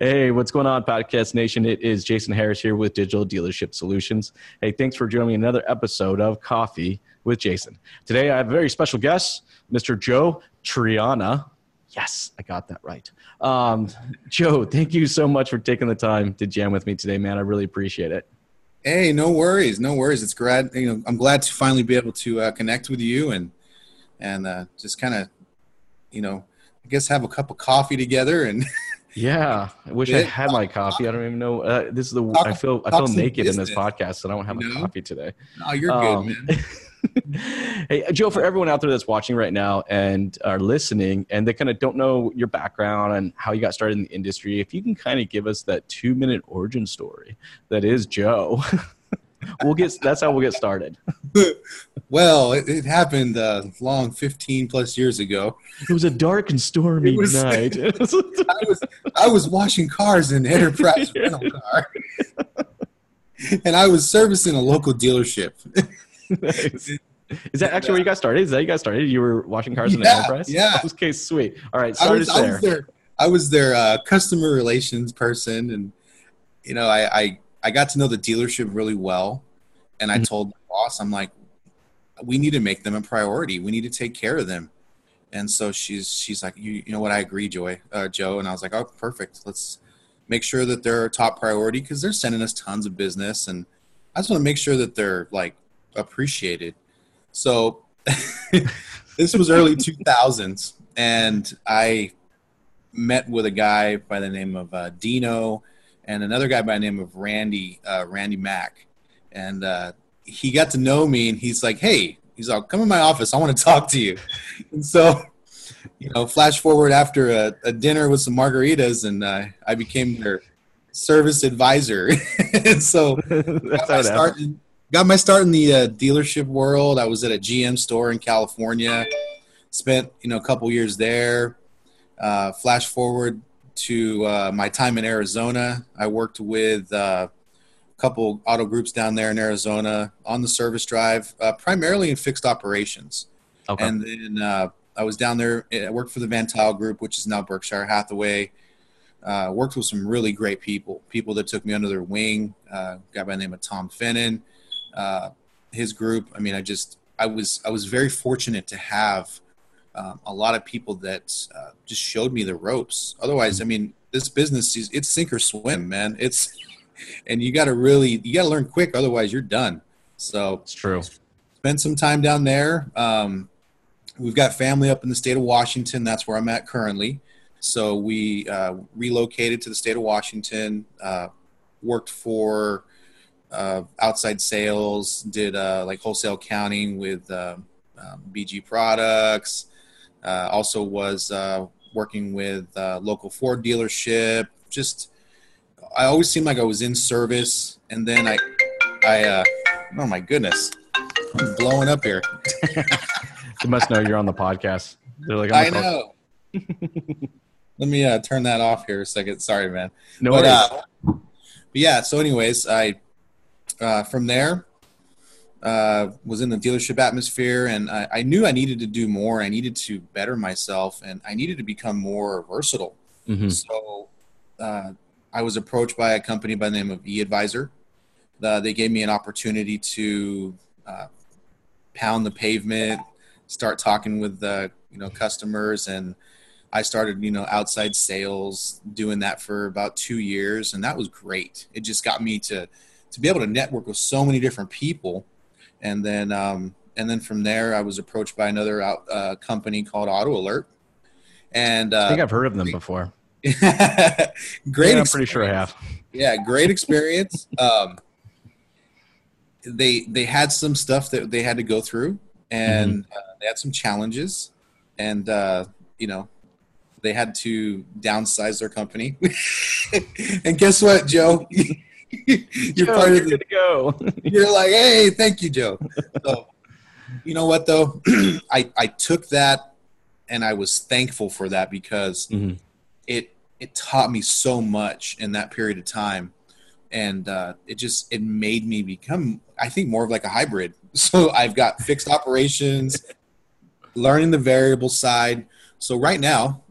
Hey, what's going on, Podcast Nation? It is Jason Harris here with Digital Dealership Solutions. Hey, thanks for joining me another episode of Coffee with Jason. Today, I have a very special guest, Mr. Joe Triana. Yes, I got that right. Um, Joe, thank you so much for taking the time to jam with me today, man. I really appreciate it. Hey, no worries, no worries. It's glad you know. I'm glad to finally be able to uh, connect with you and and uh, just kind of, you know, I guess have a cup of coffee together and. Yeah, I wish I had my coffee. I don't even know. Uh, this is the I feel I feel naked in this podcast, so I don't have a coffee today. Oh, you're um, good, man. hey, Joe, for everyone out there that's watching right now and are listening, and they kind of don't know your background and how you got started in the industry, if you can kind of give us that two minute origin story that is Joe. we'll get that's how we'll get started well it, it happened uh, long 15 plus years ago it was a dark and stormy was, night I, was, I was washing cars in enterprise rental car and i was servicing a local dealership nice. Is that actually where you got started? Is that you got started? You were washing cars in yeah, enterprise? Yeah. Okay, sweet. All right, start I was, us there. I was their, I was their uh, customer relations person, and you know, I, I I got to know the dealership really well, and I mm-hmm. told my boss, I'm like, we need to make them a priority. We need to take care of them. And so she's she's like, you you know what? I agree, Joy, uh, Joe. And I was like, oh, perfect. Let's make sure that they're a top priority because they're sending us tons of business, and I just want to make sure that they're like appreciated. So this was early 2000s, and I met with a guy by the name of uh, Dino and another guy by the name of Randy uh, Randy Mack, and uh, he got to know me, and he's like, "Hey, he's like, come in my office. I want to talk to you." And so, you know, flash forward after a, a dinner with some margaritas, and uh, I became their service advisor. and so, that's how it happened got my start in the uh, dealership world. I was at a GM store in California. Spent you know a couple years there. Uh, flash forward to uh, my time in Arizona. I worked with uh, a couple auto groups down there in Arizona on the service drive, uh, primarily in fixed operations. Okay. And then uh, I was down there. I worked for the Van Tuyl Group, which is now Berkshire Hathaway. Uh, worked with some really great people, people that took me under their wing. Uh, guy by the name of Tom Finnan, uh, his group. I mean, I just I was I was very fortunate to have um, a lot of people that uh, just showed me the ropes. Otherwise, I mean, this business is it's sink or swim, man. It's and you got to really you got to learn quick. Otherwise, you're done. So it's true. Spend some time down there. Um, we've got family up in the state of Washington. That's where I'm at currently. So we uh, relocated to the state of Washington. Uh, worked for uh, outside sales, did uh, like wholesale accounting with uh, um, BG Products. Uh, also was uh, working with uh, local Ford dealership. Just I always seemed like I was in service, and then I, I oh my goodness, I'm blowing up here. you must know you're on the podcast. They're like, I know. Let me turn that off here a second. Sorry, man. No but, worries. but yeah. So, anyways, I uh, from there, uh, was in the dealership atmosphere, and I, I, knew I needed to do more. I needed to better myself, and I needed to become more versatile. Mm-hmm. So uh, I was approached by a company by the name of eAdvisor. Uh, they gave me an opportunity to uh, pound the pavement, start talking with the you know customers, and I started you know outside sales, doing that for about two years, and that was great. It just got me to to be able to network with so many different people, and then um, and then from there, I was approached by another out, uh, company called AutoAlert, and uh, I think I've heard of them before. great, yeah, I'm pretty sure I have. Yeah, great experience. um, they they had some stuff that they had to go through, and mm-hmm. uh, they had some challenges, and uh, you know they had to downsize their company. and guess what, Joe? you're Joe, part you're of the, go. you're like, hey, thank you, Joe. So, you know what though? I I took that and I was thankful for that because mm-hmm. it it taught me so much in that period of time, and uh, it just it made me become I think more of like a hybrid. So I've got fixed operations, learning the variable side. So right now,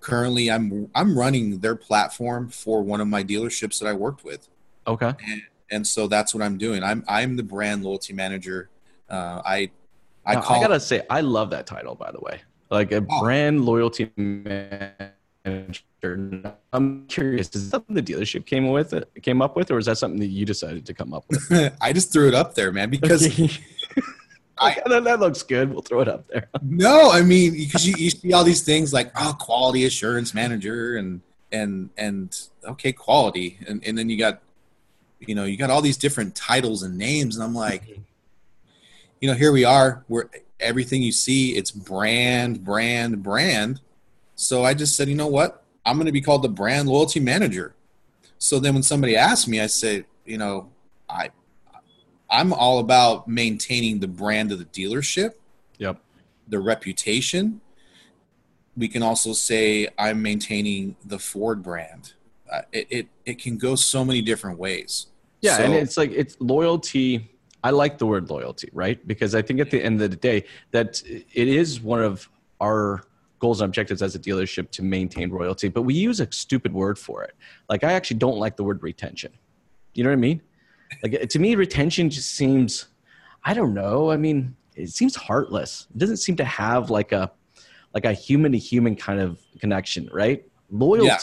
currently I'm I'm running their platform for one of my dealerships that I worked with. Okay. And, and so that's what I'm doing. I'm I'm the brand loyalty manager. Uh, I I, now, I gotta say I love that title by the way. Like a oh. brand loyalty manager. I'm curious, is that something the dealership came with came up with, or is that something that you decided to come up with? I just threw it up there, man, because I, that looks good. We'll throw it up there. no, I mean because you, you see all these things like oh, quality assurance manager and and and okay, quality, and and then you got you know you got all these different titles and names, and I'm like, you know, here we are. We're everything you see, it's brand, brand, brand. So I just said, you know what? I'm going to be called the brand loyalty manager. So then when somebody asks me, I say, you know, I I'm all about maintaining the brand of the dealership. Yep. The reputation. We can also say I'm maintaining the Ford brand. Uh, it, it it can go so many different ways. Yeah, so, and it's like it's loyalty. I like the word loyalty, right? Because I think at the end of the day that it is one of our goals and objectives as a dealership to maintain royalty, but we use a stupid word for it. Like I actually don't like the word retention. You know what I mean? Like to me, retention just seems, I don't know. I mean, it seems heartless. It doesn't seem to have like a, like a human to human kind of connection, right? Loyalty, yeah.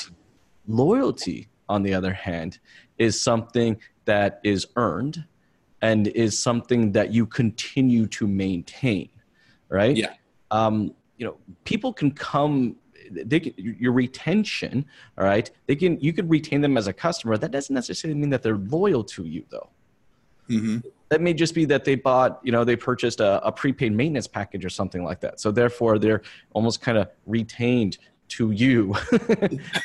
loyalty, on the other hand, is something that is earned and is something that you continue to maintain, right? Yeah. Um, you know, people can come they can, your retention, all right, they can you can retain them as a customer. That doesn't necessarily mean that they're loyal to you, though. Mm-hmm. That may just be that they bought, you know, they purchased a, a prepaid maintenance package or something like that. So therefore, they're almost kind of retained to you,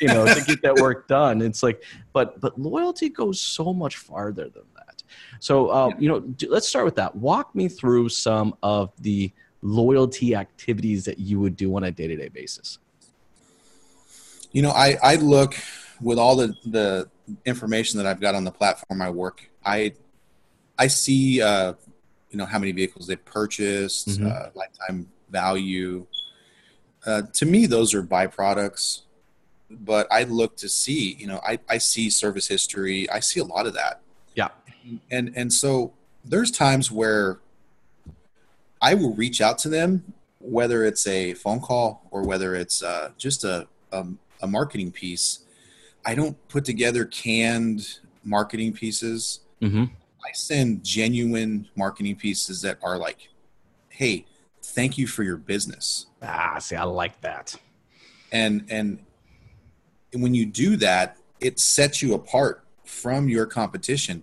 you know, to get that work done. It's like, but but loyalty goes so much farther than that. So uh, yeah. you know, let's start with that. Walk me through some of the loyalty activities that you would do on a day-to-day basis you know, I, I look with all the, the information that I've got on the platform I work, I, I see, uh, you know, how many vehicles they've purchased, mm-hmm. uh, lifetime value. Uh, to me, those are byproducts, but I look to see, you know, I, I see service history. I see a lot of that. Yeah. And, and so there's times where I will reach out to them, whether it's a phone call or whether it's uh, just a, a, a marketing piece, I don't put together canned marketing pieces. Mm-hmm. I send genuine marketing pieces that are like, "Hey, thank you for your business." Ah, see, I like that. And and when you do that, it sets you apart from your competition.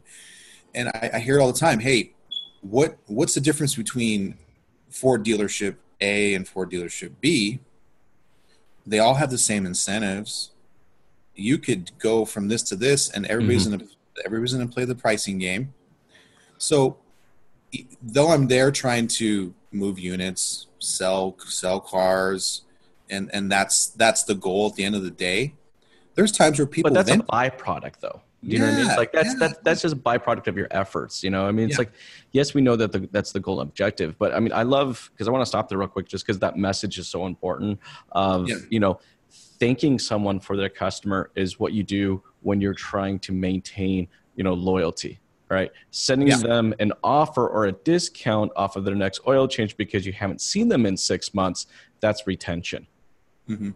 And I, I hear it all the time. Hey, what what's the difference between Ford dealership A and Ford dealership B? they all have the same incentives. You could go from this to this, and everybody's mm-hmm. gonna everybody's gonna play the pricing game. So, though I'm there trying to move units, sell sell cars, and and that's that's the goal at the end of the day. There's times where people. But that's vent- a byproduct, though. Do you yeah, know what I mean? like that's yeah. that's that's just a byproduct of your efforts. You know, I mean, it's yeah. like yes, we know that the, that's the goal objective, but I mean, I love because I want to stop there real quick, just because that message is so important. Of you know, thanking someone for their customer is what you do when you're trying to maintain you know loyalty. Right, sending them an offer or a discount off of their next oil change because you haven't seen them in six months. That's retention. Mm-hmm.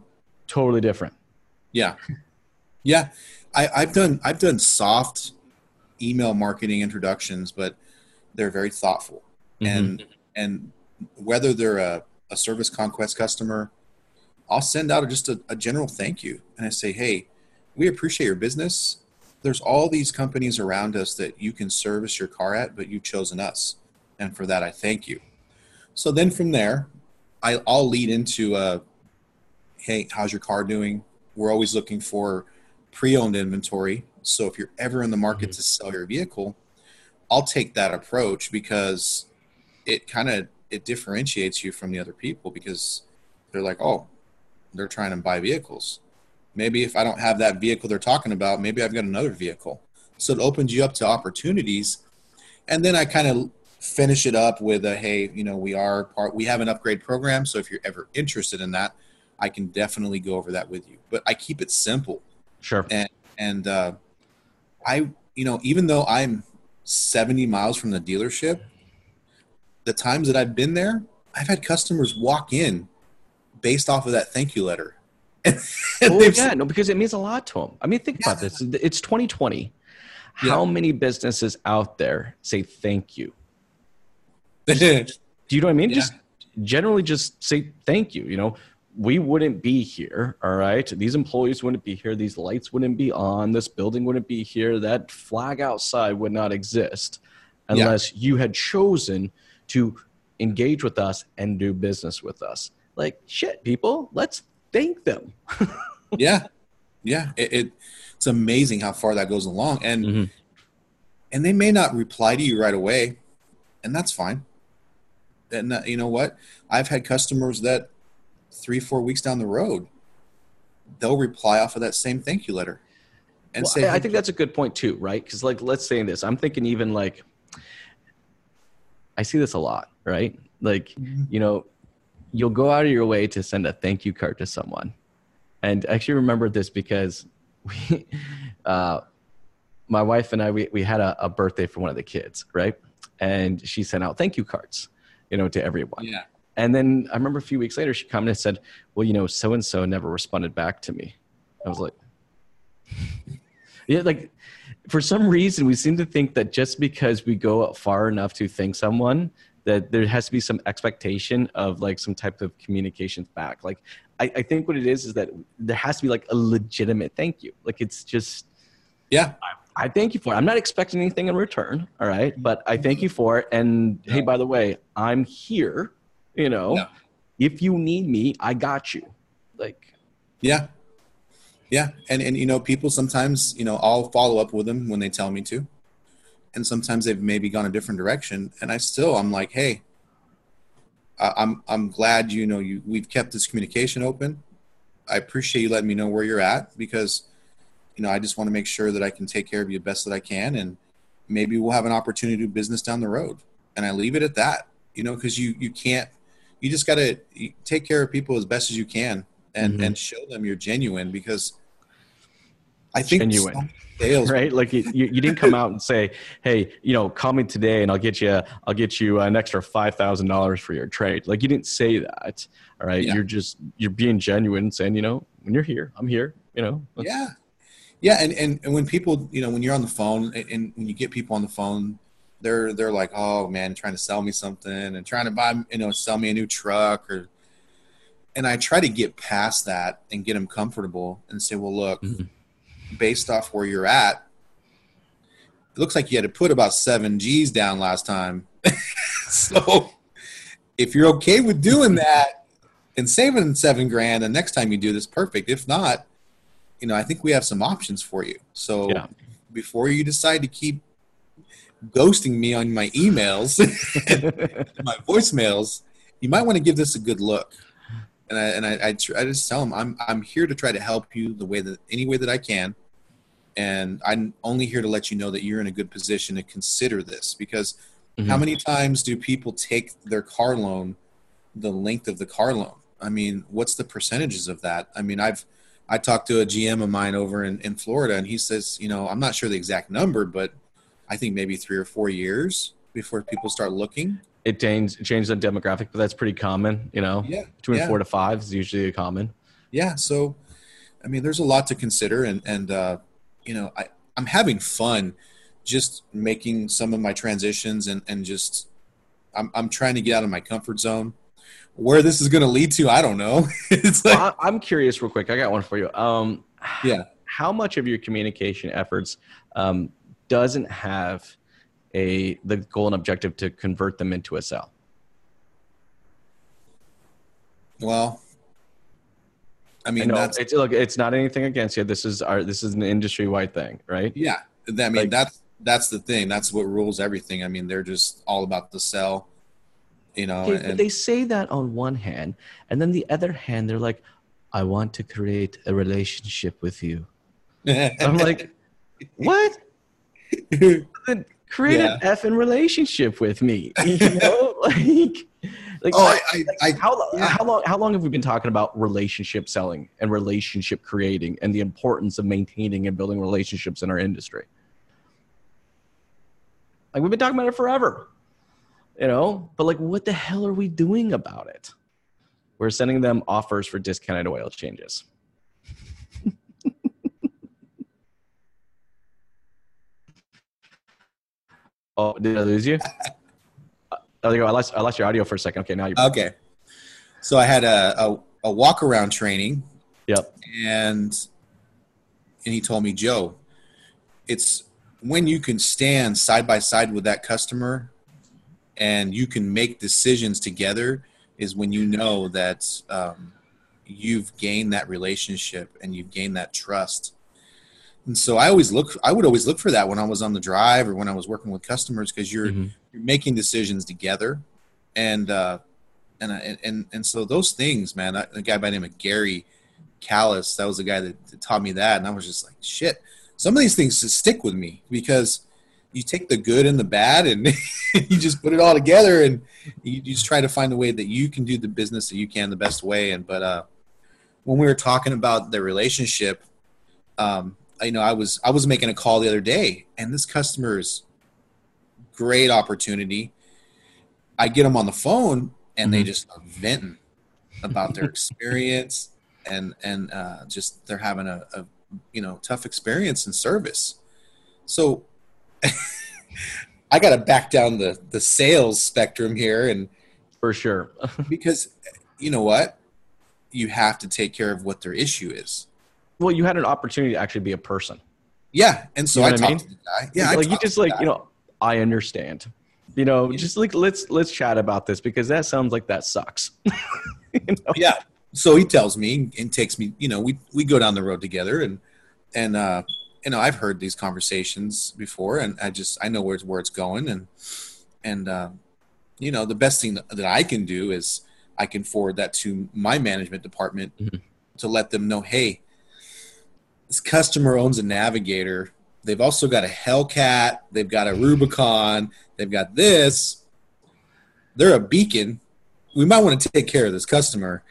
Totally different. Yeah, yeah I, I've done I've done soft email marketing introductions, but they're very thoughtful. Mm-hmm. And and whether they're a, a service conquest customer, I'll send out just a, a general thank you. And I say, hey, we appreciate your business. There's all these companies around us that you can service your car at, but you've chosen us. And for that, I thank you. So then from there, I, I'll lead into, a, hey, how's your car doing? We're always looking for pre-owned inventory. So if you're ever in the market mm-hmm. to sell your vehicle, I'll take that approach because it kind of it differentiates you from the other people because they're like, oh, they're trying to buy vehicles. Maybe if I don't have that vehicle they're talking about, maybe I've got another vehicle. So it opens you up to opportunities. And then I kind of finish it up with a hey, you know, we are part we have an upgrade program. So if you're ever interested in that, I can definitely go over that with you. But I keep it simple. Sure. And and uh, I, you know, even though I'm 70 miles from the dealership, the times that I've been there, I've had customers walk in based off of that thank you letter. Oh, yeah, no, because it means a lot to them. I mean, think yeah. about this. It's 2020. How many businesses out there say thank you? do you know what I mean? Yeah. Just generally just say thank you. You know, we wouldn't be here. All right. These employees wouldn't be here. These lights wouldn't be on. This building wouldn't be here. That flag outside would not exist unless yeah. you had chosen to engage with us and do business with us. Like, shit, people, let's thank them. yeah. Yeah. It, it, it's amazing how far that goes along. And, mm-hmm. and they may not reply to you right away, and that's fine. And uh, you know what? I've had customers that three, four weeks down the road, they'll reply off of that same thank you letter and well, say, I, I think that's a good point too, right? Because like, let's say this, I'm thinking even like, I see this a lot, right? Like, mm-hmm. you know, you'll go out of your way to send a thank you card to someone. And I actually remember this because we, uh, my wife and I, we, we had a, a birthday for one of the kids, right? And she sent out thank you cards, you know, to everyone. Yeah. And then I remember a few weeks later, she commented and said, well, you know, so and so never responded back to me. I was like, yeah, like for some reason, we seem to think that just because we go far enough to thank someone, that there has to be some expectation of like some type of communications back. Like, I, I think what it is is that there has to be like a legitimate thank you. Like, it's just, yeah. I, I thank you for it. I'm not expecting anything in return. All right. But I thank you for it. And hey, by the way, I'm here you know, yeah. if you need me, I got you. Like, yeah, yeah, and and you know, people sometimes, you know, I'll follow up with them when they tell me to, and sometimes they've maybe gone a different direction, and I still, I'm like, hey, I'm I'm glad you know you we've kept this communication open. I appreciate you letting me know where you're at because, you know, I just want to make sure that I can take care of you best that I can, and maybe we'll have an opportunity to do business down the road. And I leave it at that, you know, because you you can't you just got to take care of people as best as you can and mm-hmm. and show them you're genuine because I think genuine. Sales, right? Like you, you didn't come out and say, "Hey, you know, call me today and I'll get you I'll get you an extra five thousand dollars for your trade." Like you didn't say that. All right, yeah. you're just you're being genuine, saying, you know, when you're here, I'm here. You know. Yeah, yeah, and, and and when people, you know, when you're on the phone and, and when you get people on the phone, they're they're like, oh man, trying to sell me something and trying to buy, you know, sell me a new truck or. And I try to get past that and get them comfortable and say, well, look, mm-hmm. Based off where you're at, it looks like you had to put about seven G's down last time. so if you're okay with doing that and saving seven grand, the next time you do this, perfect. If not, you know, I think we have some options for you. So yeah. before you decide to keep ghosting me on my emails, my voicemails, you might want to give this a good look. And I and I, I, I, just tell them I'm I'm here to try to help you the way that any way that I can, and I'm only here to let you know that you're in a good position to consider this because mm-hmm. how many times do people take their car loan the length of the car loan? I mean, what's the percentages of that? I mean, I've I talked to a GM of mine over in, in Florida, and he says, you know, I'm not sure the exact number, but I think maybe three or four years before people start looking. It changed changed the demographic, but that's pretty common. You know, yeah, between yeah. four to five is usually a common. Yeah, so I mean, there's a lot to consider, and and uh, you know, I I'm having fun just making some of my transitions and and just I'm I'm trying to get out of my comfort zone. Where this is going to lead to, I don't know. it's like, well, I'm curious, real quick. I got one for you. Um, yeah. How much of your communication efforts um, doesn't have a the goal and objective to convert them into a sale? Well, I mean, I that's, it's look, it's not anything against you. This is our this is an industry wide thing, right? Yeah, I mean like, that's that's the thing. That's what rules everything. I mean, they're just all about the sell. You know, okay, and, they say that on one hand, and then the other hand, they're like, "I want to create a relationship with you." I'm like, "What? create yeah. an effing relationship with me. You know, like Like, Oh, I, I, I how, how long how long have we been talking about relationship selling and relationship creating and the importance of maintaining and building relationships in our industry? Like we've been talking about it forever. You know, but like what the hell are we doing about it? We're sending them offers for discounted oil changes. oh, did I lose you? Uh, there you go. I lost, I lost your audio for a second. Okay, now you're. Okay. So I had a, a, a walk around training yep. and and he told me, Joe, it's when you can stand side by side with that customer and you can make decisions together is when you know that um, you've gained that relationship and you've gained that trust. And so I always look I would always look for that when I was on the drive or when I was working with customers because you're Mhm. you're making decisions together. And uh and and and, and so those things man a guy by the name of gary callis that was the guy that, that taught me that. And i was just like shit some of these things just stick with me because you take the good and the bad and you just put it all together and you, you just try to find a way that you can do the business that you can the best way. And but uh when we were talking about the relationship um you know i was i was making a call the other day and this customer's great opportunity i get them on the phone and they Mhm. just are venting about their experience and and uh, just they're having a, a you know tough experience in service so i got to back down the the sales spectrum here and For sure. because you know what you have to take care of what their issue is well, you had an opportunity to actually be a person. yeah and so You know i I talked to the guy yeah I like you just like you know, I understand. You know, Yeah. just like let's let's chat about this because that sounds like that sucks. you know? yeah so he tells me and takes me you know we we go down the road together and and uh you know i've heard these conversations before and i just i know where it's, where it's going and and uh, you know the best thing that, i can do is i can forward that to my management department Mhm. to let them know hey this customer owns a navigator they've also got a hellcat they've got a rubicon they've got this they're a beacon we might want to take care of this customer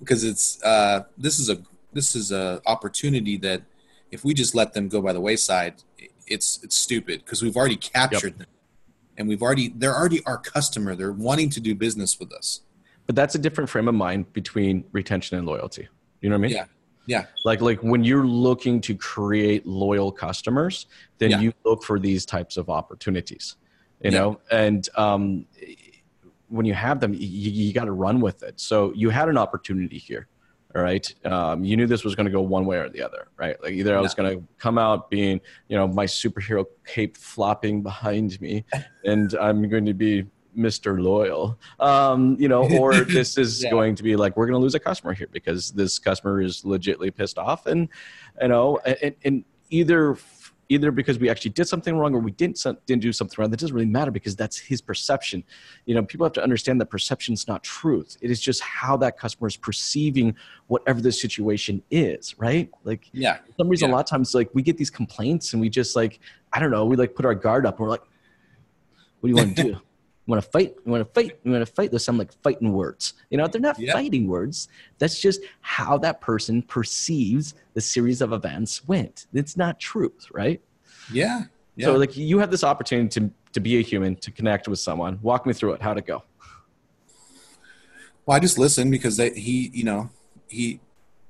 because it's uh, this is a this is a opportunity that if we just let them go by the wayside, it's it's stupid because we've already captured them, and we've already they're already our customer. They're wanting to do business with us. But that's a different frame of mind between retention and loyalty. You know what I mean? Yeah. Yeah. Like like when you're looking to create loyal customers, then Yeah. you look for these types of opportunities. You Yeah. know, and um, when you have them, you, you got to run with it. So you had an opportunity here. All right. Um, you knew this was going to go one way or the other, right? Like either I was going to come out being, you know, my superhero cape flopping behind me, and I'm going to be Mr. Loyal, um, you know, or this is Yeah. going to be like we're going to lose a customer here because this customer is legitly pissed off, and you know, and, and either either because we actually did something wrong or we didn't didn't do something wrong. That doesn't really matter because that's his perception. You know, people have to understand that perception is not truth. It is just how that customer is perceiving whatever the situation is, right? Like Yeah. for some reason, Yeah. a lot of times, like we get these complaints and we just like, I don't know, we like put our guard up and we're like, what do you want to do? You want to fight? You want to fight? You want to fight? Those sound like fighting words. You know, they're not Yeah. fighting words. That's just how that person perceives the series of events went. It's not truth, right? Yeah. Yeah. So, like, you have this opportunity to to be a human, to connect with someone. Walk me through it. How'd it go? Well, I just listened because they, he, you know, he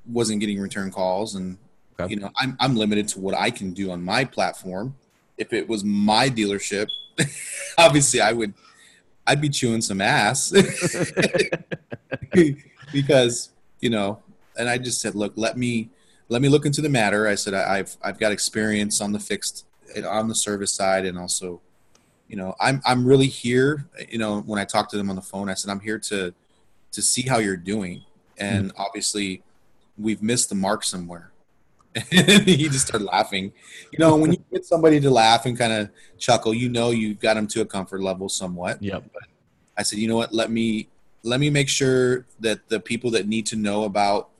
wasn't getting return calls, and Okay. you know, I'm I'm limited to what I can do on my platform. If it was my dealership, obviously I would, I'd be chewing some ass because you know. And I just said, look, let me let me look into the matter. I said I, I've I've got experience on the fixed on the service side, and also, you know, I'm I'm really here. You know, when I talked to them on the phone, I said I'm here to to see how you're doing. And hmm. obviously, we've missed the mark somewhere. and he just started laughing. You know, when you get somebody to laugh and kind of chuckle, you know you've got them to a comfort level somewhat. Yep. I said, you know what? Let me let me make sure that the people that need to know about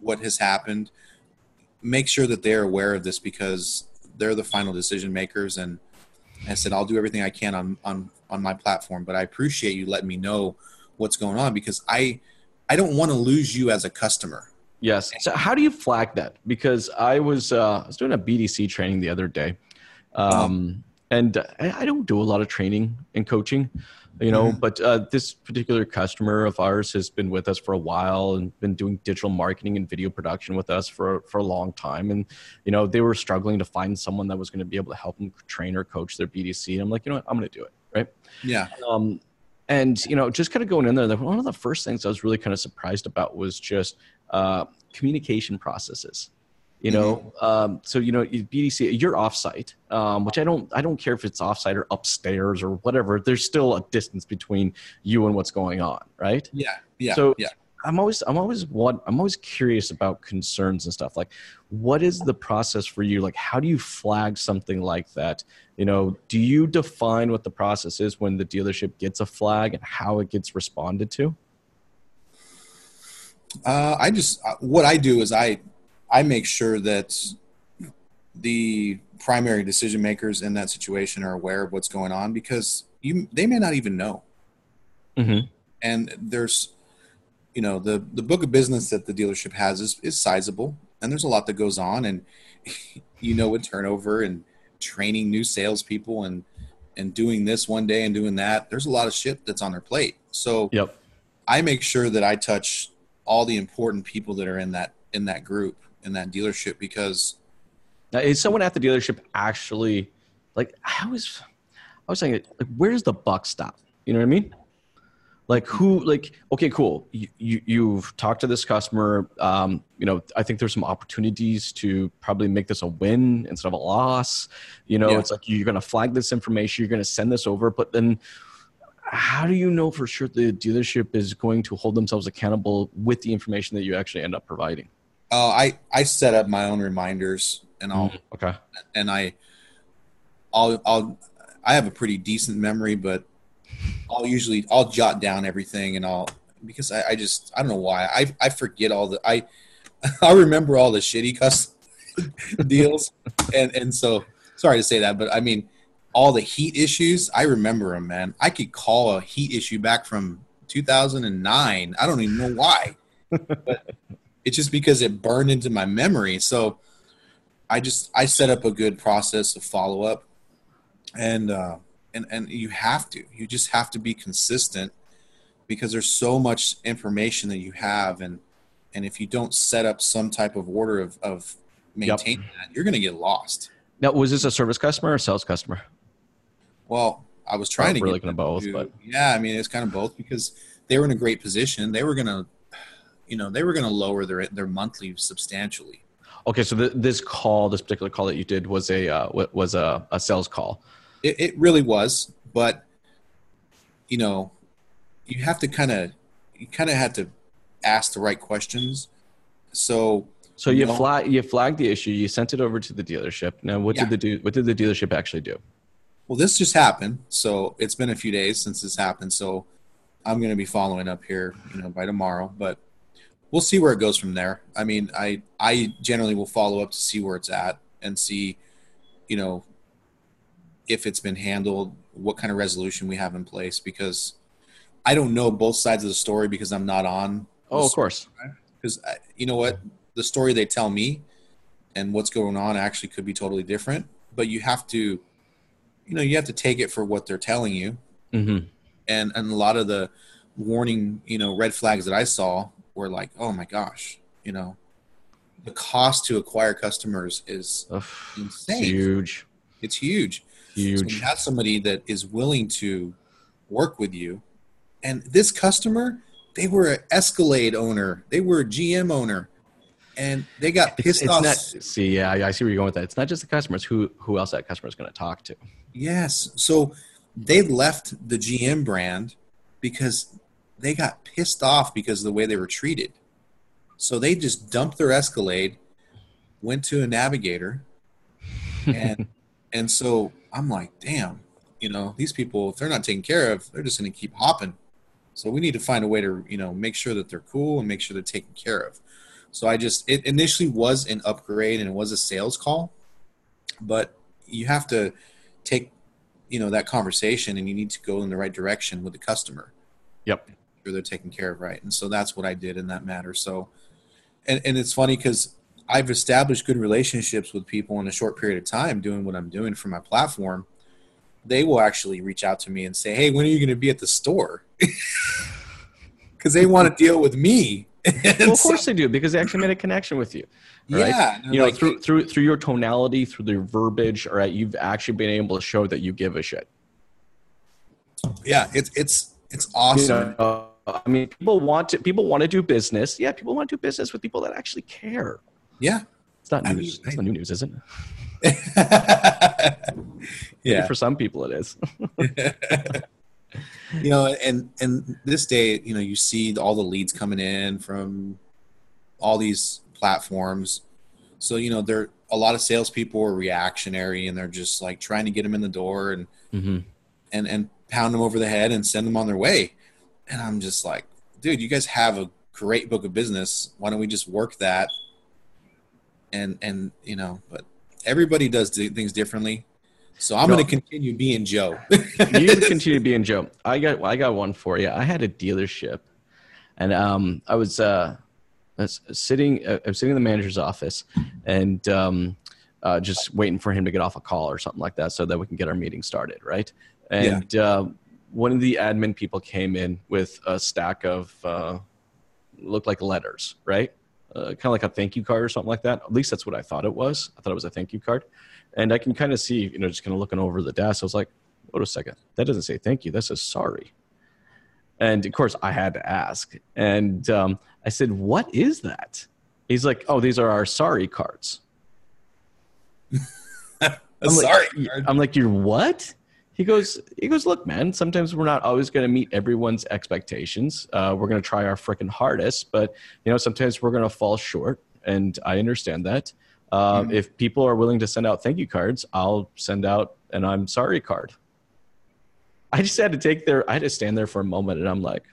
what has happened make sure that they're aware of this because they're the final decision makers. And I said, I'll do everything I can on on on my platform, but I appreciate you letting me know what's going on because I I don't want to lose you as a customer. Yes. So how do you flag that? Because I was uh, I was doing a BDC training the other day, um, and I, I don't do a lot of training and coaching, you know. Mhm. But uh, this particular customer of ours has been with us for a while and been doing digital marketing and video production with us for for a long time. And you know they were struggling to find someone that was going to be able to help them train or coach their BDC. And I'm like, you know what, I'm going to do it. Right. Yeah. Um, and you know, just kind of going in there, the- one of the first things I was really kind of surprised about was just uh, communication processes. You know, um, so you know, BDC, you're offsite, um, which I don't, I don't care if it's offsite or upstairs or whatever. There's still a distance between you and what's going on, right? Yeah. Yeah. So yeah. I'm always I'm always what I'm always curious about concerns and stuff. Like, what is the process for you? Like, how do you flag something like that? You know, do you define what the process is when the dealership gets a flag and how it gets responded to? Uh, I just uh, what I do is I I make sure that the primary decision makers in that situation are aware of what's going on because you they may not even know. Mm-hmm. And there's you know the the book of business that the dealership has is is sizable and there's a lot that goes on and you know with turnover and training new salespeople and and doing this one day and doing that there's a lot of shit that's on their plate so Yep. I make sure that I touch all the important people that are in that in that group in that dealership because Now, is someone at the dealership actually like I was I was saying like where's the buck stop? You know what I mean? Like who like okay cool you, you you've talked to this customer um you know I think there's some opportunities to probably make this a win instead of a loss you know Yeah. it's like you're going to flag this information you're going to send this over but then how do you know for sure the dealership is going to hold themselves accountable with the information that you actually end up providing? Uh, I I set up my own reminders and I'll okay. And I I'll I'll I have a pretty decent memory but I'll usually I'll jot down everything and I'll because I, I just I don't know why. I I forget all the I I remember all the shitty cus deals. And and so sorry to say that but I mean all the heat issues I remember them man. I could call a heat issue back from 2009 I don't even know why. But it's just because it burned into my memory. So I just I set up a good process of follow up and uh and and you have to. You just have to be consistent because there's so much information that you have. And and if you don't set up some type of order of of maintaining that you're going to get lost. Now was this a service customer or sales customer well i was trying to really get kind of them both to- but yeah i mean it's kind of both because they were in a great position they were going to you know they were going to lower their their monthly substantially Okay, so th- this call, this particular call that you did, was a uh, was a, a sales call. It, it really was, but you know, you have to kind of, you kind of had to ask the right questions. So So you No. flag you flagged the issue. You sent it over to the dealership. Now, what Yeah. did the do? What did the dealership actually do? Well, this just happened, so it's been a few days since this happened. So I'm going to be following up here, you know, by tomorrow. But we'll see where it goes from there. I mean, I I generally will follow up to see where it's at and see, you know, if it's been handled, what kind of resolution we have in place, because I don't know both sides of the story because I'm not on. Oh, of course. Because you know what, the story they tell me and what's going on actually could be totally different. But you have to, you know, you have to take it for what they're telling you. hmm And and a lot of the warning, you know, red flags that I saw were like, oh my gosh, you know, the cost to acquire customers is insane. Huge, It's huge. So you have somebody that is willing to work with you, and this customer, they were an Escalade owner, they were a GM owner, and they got pissed it's off. not. See, yeah, I I see where you're going with that. It's not just the customers. Who who else that customer is going to talk to? Yes, so they left the GM brand because they got pissed off because of the way they were treated. So they just dumped their Escalade, went to a Navigator, and and so I'm like, damn, you know, these people if they're not taken care of, they're just going to keep hopping. So we need to find a way to you know make sure that they're cool and make sure they're taken care of. So I just it initially was an upgrade and it was a sales call, but you have to take you know that conversation and you need to go in the right direction with the customer Yep. sure they're taken care of right. And so that's what I did in that matter. So, and, and it's funny because I've established good relationships with people in a short period of time doing what I'm doing for my platform. They will actually reach out to me and say, Hey, when are you going to be at the store? Because they want to deal with me. Well, of course they do because they actually made a connection with you. Right? Yeah. You know, like, through through through your tonality, through your verbiage, all right, you've actually been able to show that you give a shit. Yeah, it's it's it's awesome. You know, uh, I mean, people want to people want to do business. Yeah, people want to do business with people that actually care. Yeah, it's not news. I mean, it's not new news, is it? yeah, Maybe for some people it is. you know, and and this day, you know, you see all the leads coming in from all these platforms. So you know, there a lot of salespeople are reactionary, and they're just like trying to get them in the door and mm-hmm. and and pound them over the head and send them on their way. And I'm just like, dude, you guys have a great book of business. Why don't we just work that? And and you know, but everybody does things differently. So I'm no. going to continue being Joe. you continue being Joe. I got I got one for you. I had a dealership, and um, I was uh, I was sitting uh, I was sitting in the manager's office, and um, uh, just waiting for him to get off a call or something like that, so that we can get our meeting started, right? And yeah. uh, one of the admin people came in with a stack of uh, looked like letters, right? Uh, kind of like a thank you card or something like that. At least that's what I thought it was. I thought it was a thank you card. And I can kind of see, you know, just kind of looking over the desk. I was like, wait a second. That doesn't say thank you. That says sorry. And of course, I had to ask. And um, I said, what is that? He's like, oh, these are our sorry cards. I'm sorry like, card. I'm like, you're what? He goes, he goes, look, man, sometimes we're not always going to meet everyone's expectations. Uh, we're going to try our freaking hardest, but, you know, sometimes we're going to fall short. And I understand that. Uh, mm-hmm. If people are willing to send out thank you cards, I'll send out an I'm sorry card. I just had to take their, I had to stand there for a moment, and I'm like,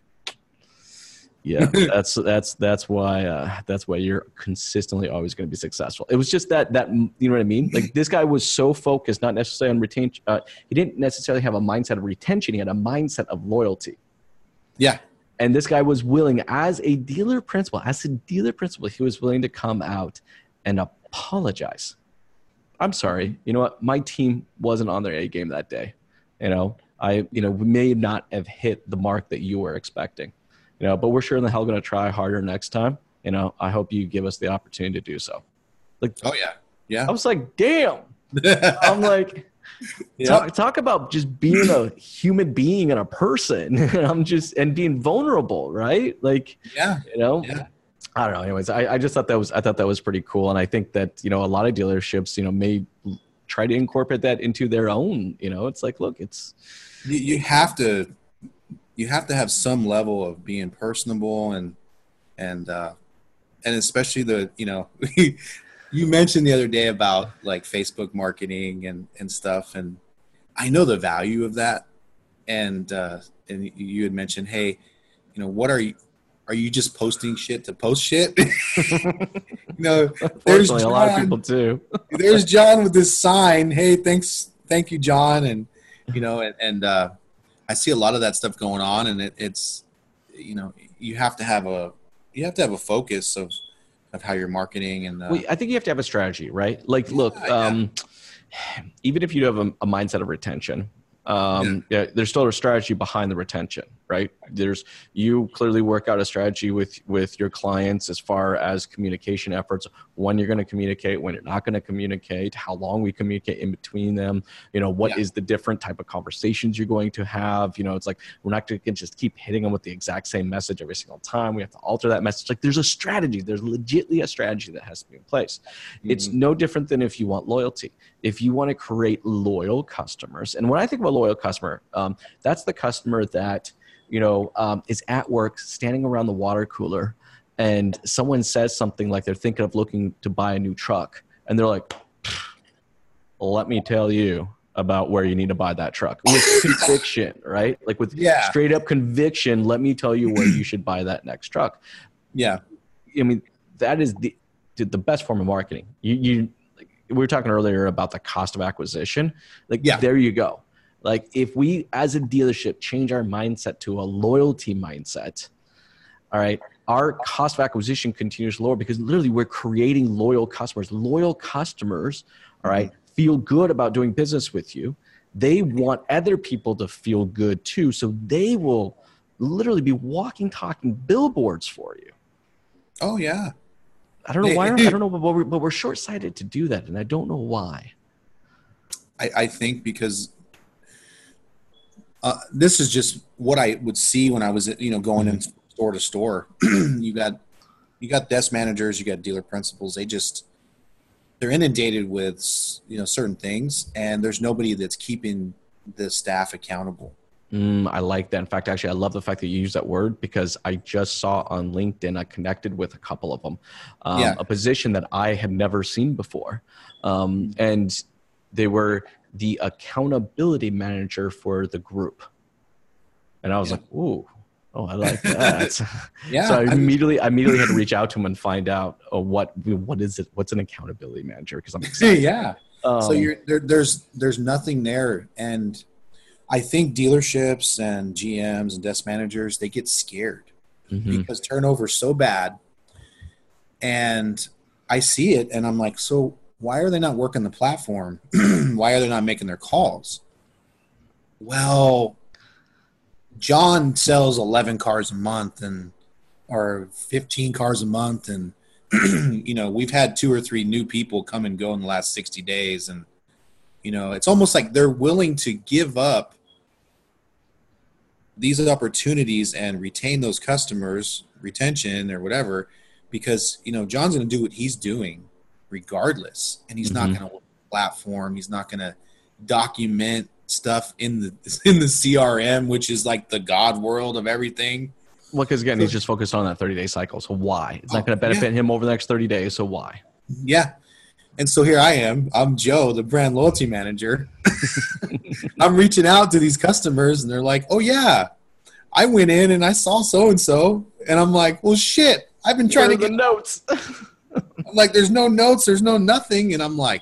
yeah, that's that's that's why uh, that's why you're consistently always going to be successful. It was just that that you know what I mean. Like this guy was so focused, not necessarily on retention. Uh, he didn't necessarily have a mindset of retention. He had a mindset of loyalty. Yeah, and this guy was willing, as a dealer principal, as a dealer principal, he was willing to come out and apologize. I'm sorry. You know what? My team wasn't on their A game that day. You know, I, you know, we may not have hit the mark that you were expecting. You know, but we're sure in the hell going to try harder next time. You know, I hope you give us the opportunity to do so. Like, oh yeah, yeah. I was like, damn. I'm like, yep. talk, talk about just being a human being and a person. I'm just and being vulnerable, right? Like, yeah, you know, yeah. I don't know. Anyways, I, I just thought that was I thought that was pretty cool, and I think that you know a lot of dealerships you know may try to incorporate that into their own. You know, it's like look, it's you, you have to you have to have some level of being personable and and uh, and especially the you know you mentioned the other day about like Facebook marketing and and stuff, and I know the value of that, and uh, and you had mentioned, hey, you know, what are you are you just posting shit to post shit? you know, there's John, a lot of people too. there's John with this sign. Hey, thanks, thank you, John, and you know, and, and uh, I see a lot of that stuff going on, and it, it's you know, you have to have a you have to have a focus of of how you're marketing and. Uh, well, I think you have to have a strategy, right? Like, look, yeah, um, yeah. even if you have a, a mindset of retention, um, yeah. there's still a strategy behind the retention right there's you clearly work out a strategy with with your clients as far as communication efforts when you're going to communicate when you're not going to communicate how long we communicate in between them you know what yeah. is the different type of conversations you're going to have you know it's like we're not going to just keep hitting them with the exact same message every single time we have to alter that message like there's a strategy there's legitly a strategy that has to be in place mm-hmm. it's no different than if you want loyalty if you want to create loyal customers and when i think about loyal customer um, that's the customer that you know, um, is at work standing around the water cooler and someone says something like they're thinking of looking to buy a new truck and they're like, let me tell you about where you need to buy that truck with conviction, right? Like with yeah. straight up conviction, let me tell you where you should buy that next truck. Yeah. I mean, that is the, the best form of marketing. You, you, like, we were talking earlier about the cost of acquisition. Like, yeah. there you go Like if we as a dealership change our mindset to a loyalty mindset, all right, our cost of acquisition continues lower because literally we're creating loyal customers. Loyal customers, all right, feel good about doing business with you. They want other people to feel good too. So they will literally be walking, talking billboards for you. Oh yeah. I don't know why. I don't know, but we're, but we're short sighted to do that, and I don't know why. I, I think because uh, this is just what I would see when I was, you know, going in store to store. you got you got desk managers, you got dealer principals. They just they're inundated with you know certain things, and there's nobody that's keeping the staff accountable. Mm, I like that. In fact, actually, I love the fact that you use that word because I just saw on LinkedIn, I connected with a couple of them, um, yeah. a position that I had never seen before. Um, and they were the accountability manager for the group. And I was yeah. like, ooh, oh, I like that. yeah. So I immediately, I immediately had to reach out to him and find out oh, what, what is it? What's an accountability manager? Because I'm excited. yeah. Um, so you're there, there's, there's nothing there. And, I think dealerships and GMs and desk managers they get scared mm-hmm. because turnover is so bad, and I see it and I'm like, so why are they not working the platform? why are they not making their calls? Well, John sells 11 cars a month and or 15 cars a month and you know we've had two or three new people come and go in the last 60 days and you know, it's almost like they're willing to give up these opportunities and retain those customers, retention or whatever, because you know John's going to do what he's doing regardless, and he's mm-hmm. not going to platform. He's not going to document stuff in the in the CRM, which is like the god world of everything. Well, because again, he's just focused on that 30 day cycle. So why? It's not oh, going to benefit yeah. him over the next 30 days. So why? Yeah. And so here I am. I'm Joe, the brand loyalty manager. I'm reaching out to these customers, and they're like, "Oh yeah, I went in and I saw so and so," and I'm like, "Well, shit, I've been trying Where to get notes." I'm like, "There's no notes. There's no nothing," and I'm like,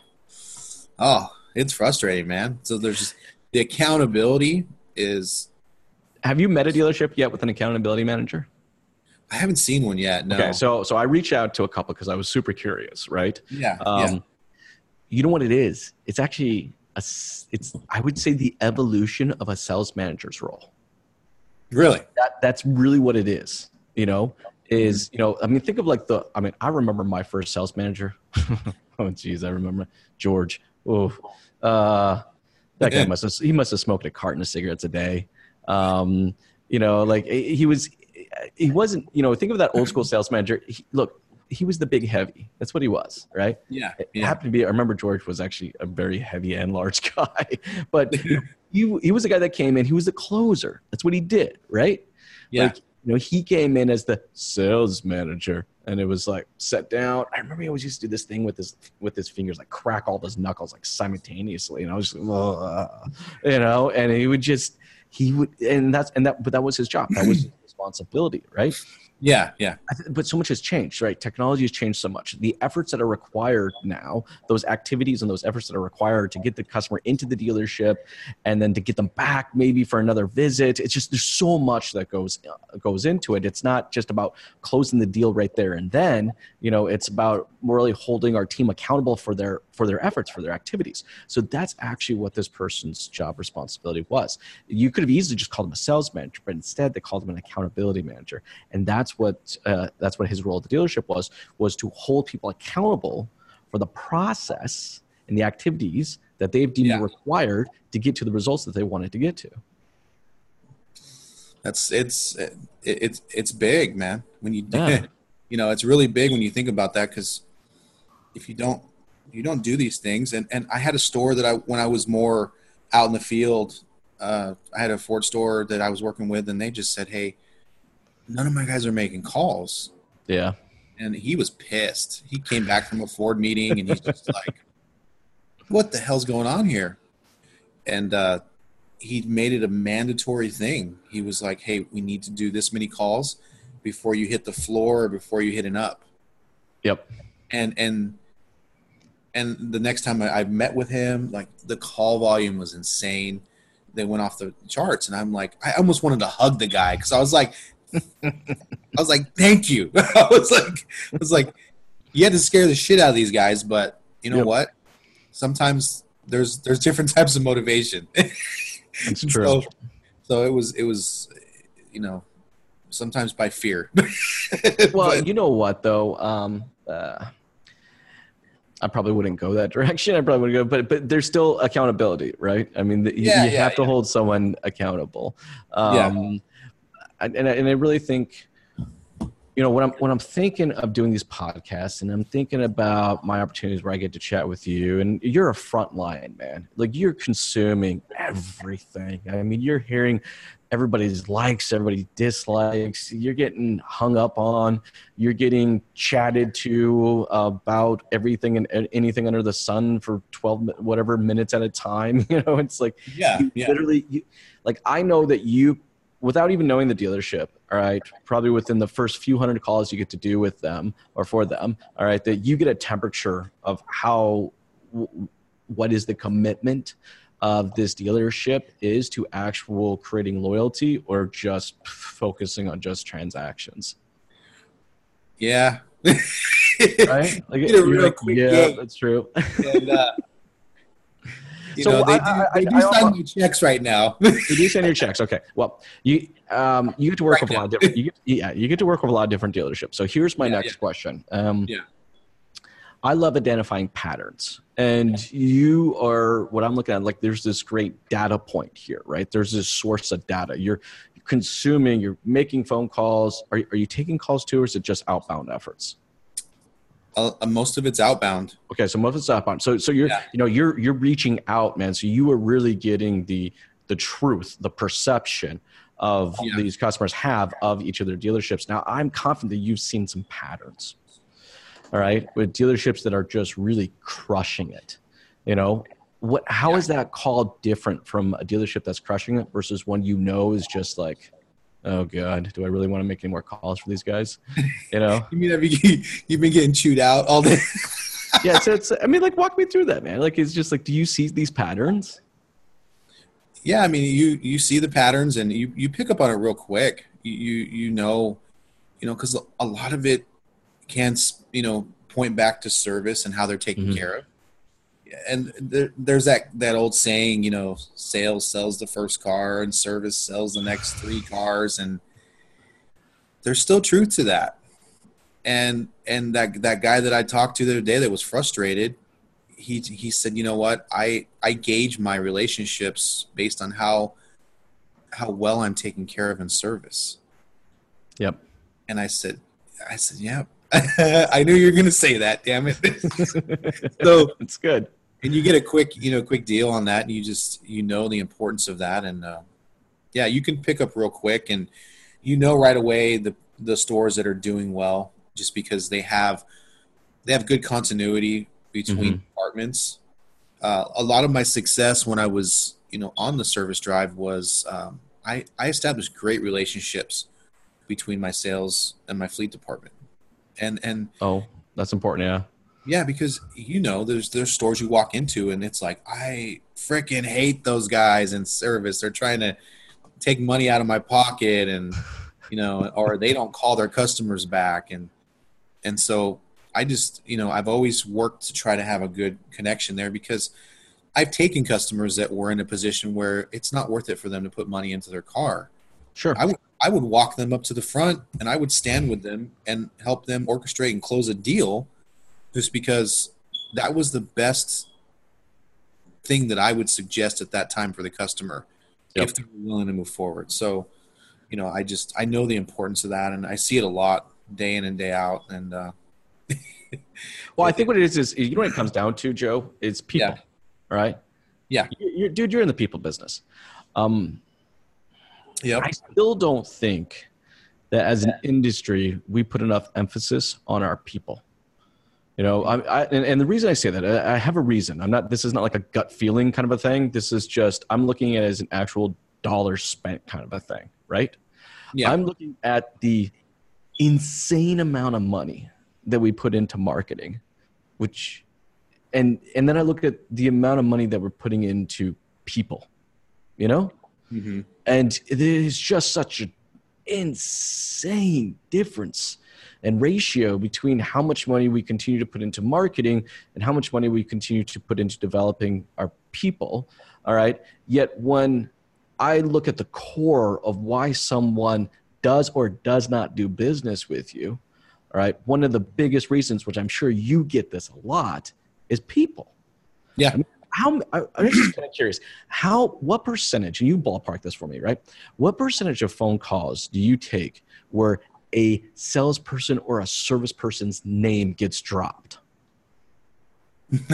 "Oh, it's frustrating, man." So there's just the accountability is. Have you met a dealership yet with an accountability manager? I haven't seen one yet. No. Okay, so so I reached out to a couple because I was super curious, right? Yeah, um, yeah. You know what it is? It's actually a. It's I would say the evolution of a sales manager's role. Really? That that's really what it is. You know, is you know I mean think of like the I mean I remember my first sales manager. oh geez, I remember George. Oh, uh, that guy must have he must have smoked a carton of cigarettes a day. Um, you know, like he was he wasn't, you know, think of that old school sales manager. He, look, he was the big heavy. That's what he was, right? Yeah. It yeah. happened to be. I remember George was actually a very heavy and large guy, but he, he was the guy that came in. He was the closer. That's what he did, right? Yeah. Like, you know, he came in as the sales manager, and it was like set down. I remember he always used to do this thing with his with his fingers, like crack all his knuckles like simultaneously, and I was just, you know, and he would just he would, and that's and that, but that was his job. That was his responsibility, right? Yeah, yeah. But so much has changed, right? Technology has changed so much. The efforts that are required now, those activities and those efforts that are required to get the customer into the dealership and then to get them back maybe for another visit. It's just there's so much that goes uh, goes into it. It's not just about closing the deal right there and then, you know, it's about really holding our team accountable for their for their efforts, for their activities. So that's actually what this person's job responsibility was. You could have easily just called him a sales manager, but instead they called him an accountability manager. And that's that's what uh, that's what his role at the dealership was was to hold people accountable for the process and the activities that they've deemed yeah. required to get to the results that they wanted to get to. That's it's it, it's it's big, man. When you yeah. you know, it's really big when you think about that because if you don't you don't do these things and and I had a store that I when I was more out in the field uh, I had a Ford store that I was working with, and they just said, "Hey, none of my guys are making calls. Yeah. And he was pissed. He came back from a Ford meeting and he's just like, what the hell's going on here? And uh, he made it a mandatory thing. He was like, hey, we need to do this many calls before you hit the floor or before you hit an up. Yep. And, and, and the next time I, I met with him, like the call volume was insane. they went off the charts, and I'm like, I almost wanted to hug the guy because I was like, I was like, thank you. I was like, I was like, you had to scare the shit out of these guys, but you know Yep. what? Sometimes there's there's different types of motivation. It's true. So, so it was it was, you know, sometimes by fear. well, But- you know what though? Um, uh, I probably wouldn't go that direction. I probably wouldn't go, but but there's still accountability, right? I mean, the, you- Yeah, you yeah, have to hold someone accountable. Yeah. Um, and, and I, and I really think, you know, when I'm when I'm thinking of doing these podcasts, and I'm thinking about my opportunities where I get to chat with you, and you're a frontline man. Like you're consuming everything. I mean, you're hearing everybody's likes, everybody's dislikes. You're getting hung up on. You're getting chatted to about everything and anything under the sun for 12 whatever minutes at a time. You know, it's like yeah, yeah, literally you, like i know that you without even knowing the dealership all right probably within the first few hundred calls you get to do with them or for them all right that you get a temperature of how what is the commitment of this dealership is to actual creating loyalty or just focusing on just transactions yeah. right like, Get a real like, quick yeah gauge. that's true and, uh, you So know, they I- do, I- they I- do I sign my checks right now. you do send your checks. Okay. Well, you um, you get to work Right with a lot of different. You get, yeah, you get to work with a lot of different dealerships. So here's my Yeah, next yeah. question. Um, Yeah. I love identifying patterns, and you are what I'm looking at. Like, there's this great data point here, right? There's this source of data. You're consuming. You're making phone calls. Are are you taking calls too, or is it just outbound efforts? Uh, most of it's outbound. Okay, so most of it's outbound. So so you're Yeah. you know you're you're reaching out, man. So you are really getting the the truth, the perception of Yeah. these customers have of each of their dealerships. Now I'm confident that you've seen some patterns. All right, with dealerships that are just really crushing it. You know, what how is that call different from a dealership that's crushing it versus one you know is just like, oh god, do I really want to make any more calls for these guys? You know? You mean you've been getting chewed out all day? yeah, so it's I mean, like walk me through that, man. Like it's just like, do you see these patterns? yeah, I mean, you you see the patterns and you you pick up on it real quick. You you, you know, you know, because a lot of it can you know point back to service and how they're taken Mhm. care of. And there, there's that that old saying, you know, sales sells the first car and service sells the next three cars, and there's still truth to that. And and that that guy that I talked to the other day that was frustrated, he he said, you know what, I I gauge my relationships based on how how well I'm taken care of in service. Yep. And I said, I said, yeah, I knew you were going to say that. Damn it. so, it's good. And you get a quick, you know, quick deal on that, and you just you know the importance of that, and uh, yeah, you can pick up real quick, and you know right away the the stores that are doing well just because they have they have good continuity between Mhm. departments. Uh, a lot of my success when I was you know on the service drive was um, I I established great relationships between my sales and my fleet department, and and Oh, that's important. Yeah. Yeah, because you know, there's there's stores you walk into and it's like I freaking hate those guys in service. They're trying to take money out of my pocket and you know, or they don't call their customers back and and so I just, you know, I've always worked to try to have a good connection there because I've taken customers that were in a position where it's not worth it for them to put money into their car. Sure. I would I would walk them up to the front and I would stand with them and help them orchestrate and close a deal just because that was the best thing that I would suggest at that time for the customer Yep. if they were willing to move forward. So, you know, I just I know the importance of that and I see it a lot day in and day out and uh Well, I think what it is is you know what it comes down to, Joe. It's people. Yeah. All right. Yeah. You're, you're, dude, you're in the people business. Um, yep. I still don't think that as an industry we put enough emphasis on our people. You know, I, I and, and the reason I say that I, I have a reason. I'm not. This is not like a gut feeling kind of a thing. This is just I'm looking at it as an actual dollar spent kind of a thing, right? Yeah. I'm looking at the insane amount of money that we put into marketing, which, and and then I look at the amount of money that we're putting into people, you know? hmm And it is just such an insane difference and ratio between how much money we continue to put into marketing and how much money we continue to put into developing our people. All right. Yet when I look at the core of why someone does or does not do business with you, all right, one of the biggest reasons, which I'm sure you get this a lot, is people. Yeah. How I'm just kind of curious. How what percentage? And you ballpark this for me, right? What percentage of phone calls do you take where a salesperson or a service person's name gets dropped?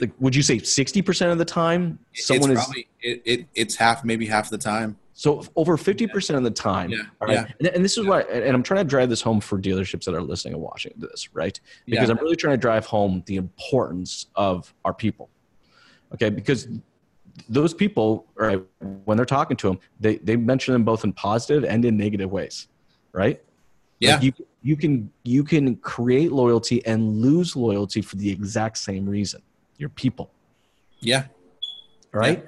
Like, would you say 60% of the time someone it's is probably it, it it's half maybe half the time so over 50% of the time Yeah, right yeah. and, and this is why, and i'm trying to drive this home for dealerships that are listening and watching this right? Because Yeah. i'm really trying to drive home the importance of our people okay? Because those people right when they're talking to them they, they mention them both in positive and in negative ways right? Yeah. Like you, you can you can create loyalty and lose loyalty for the exact same reason your people. Yeah. Right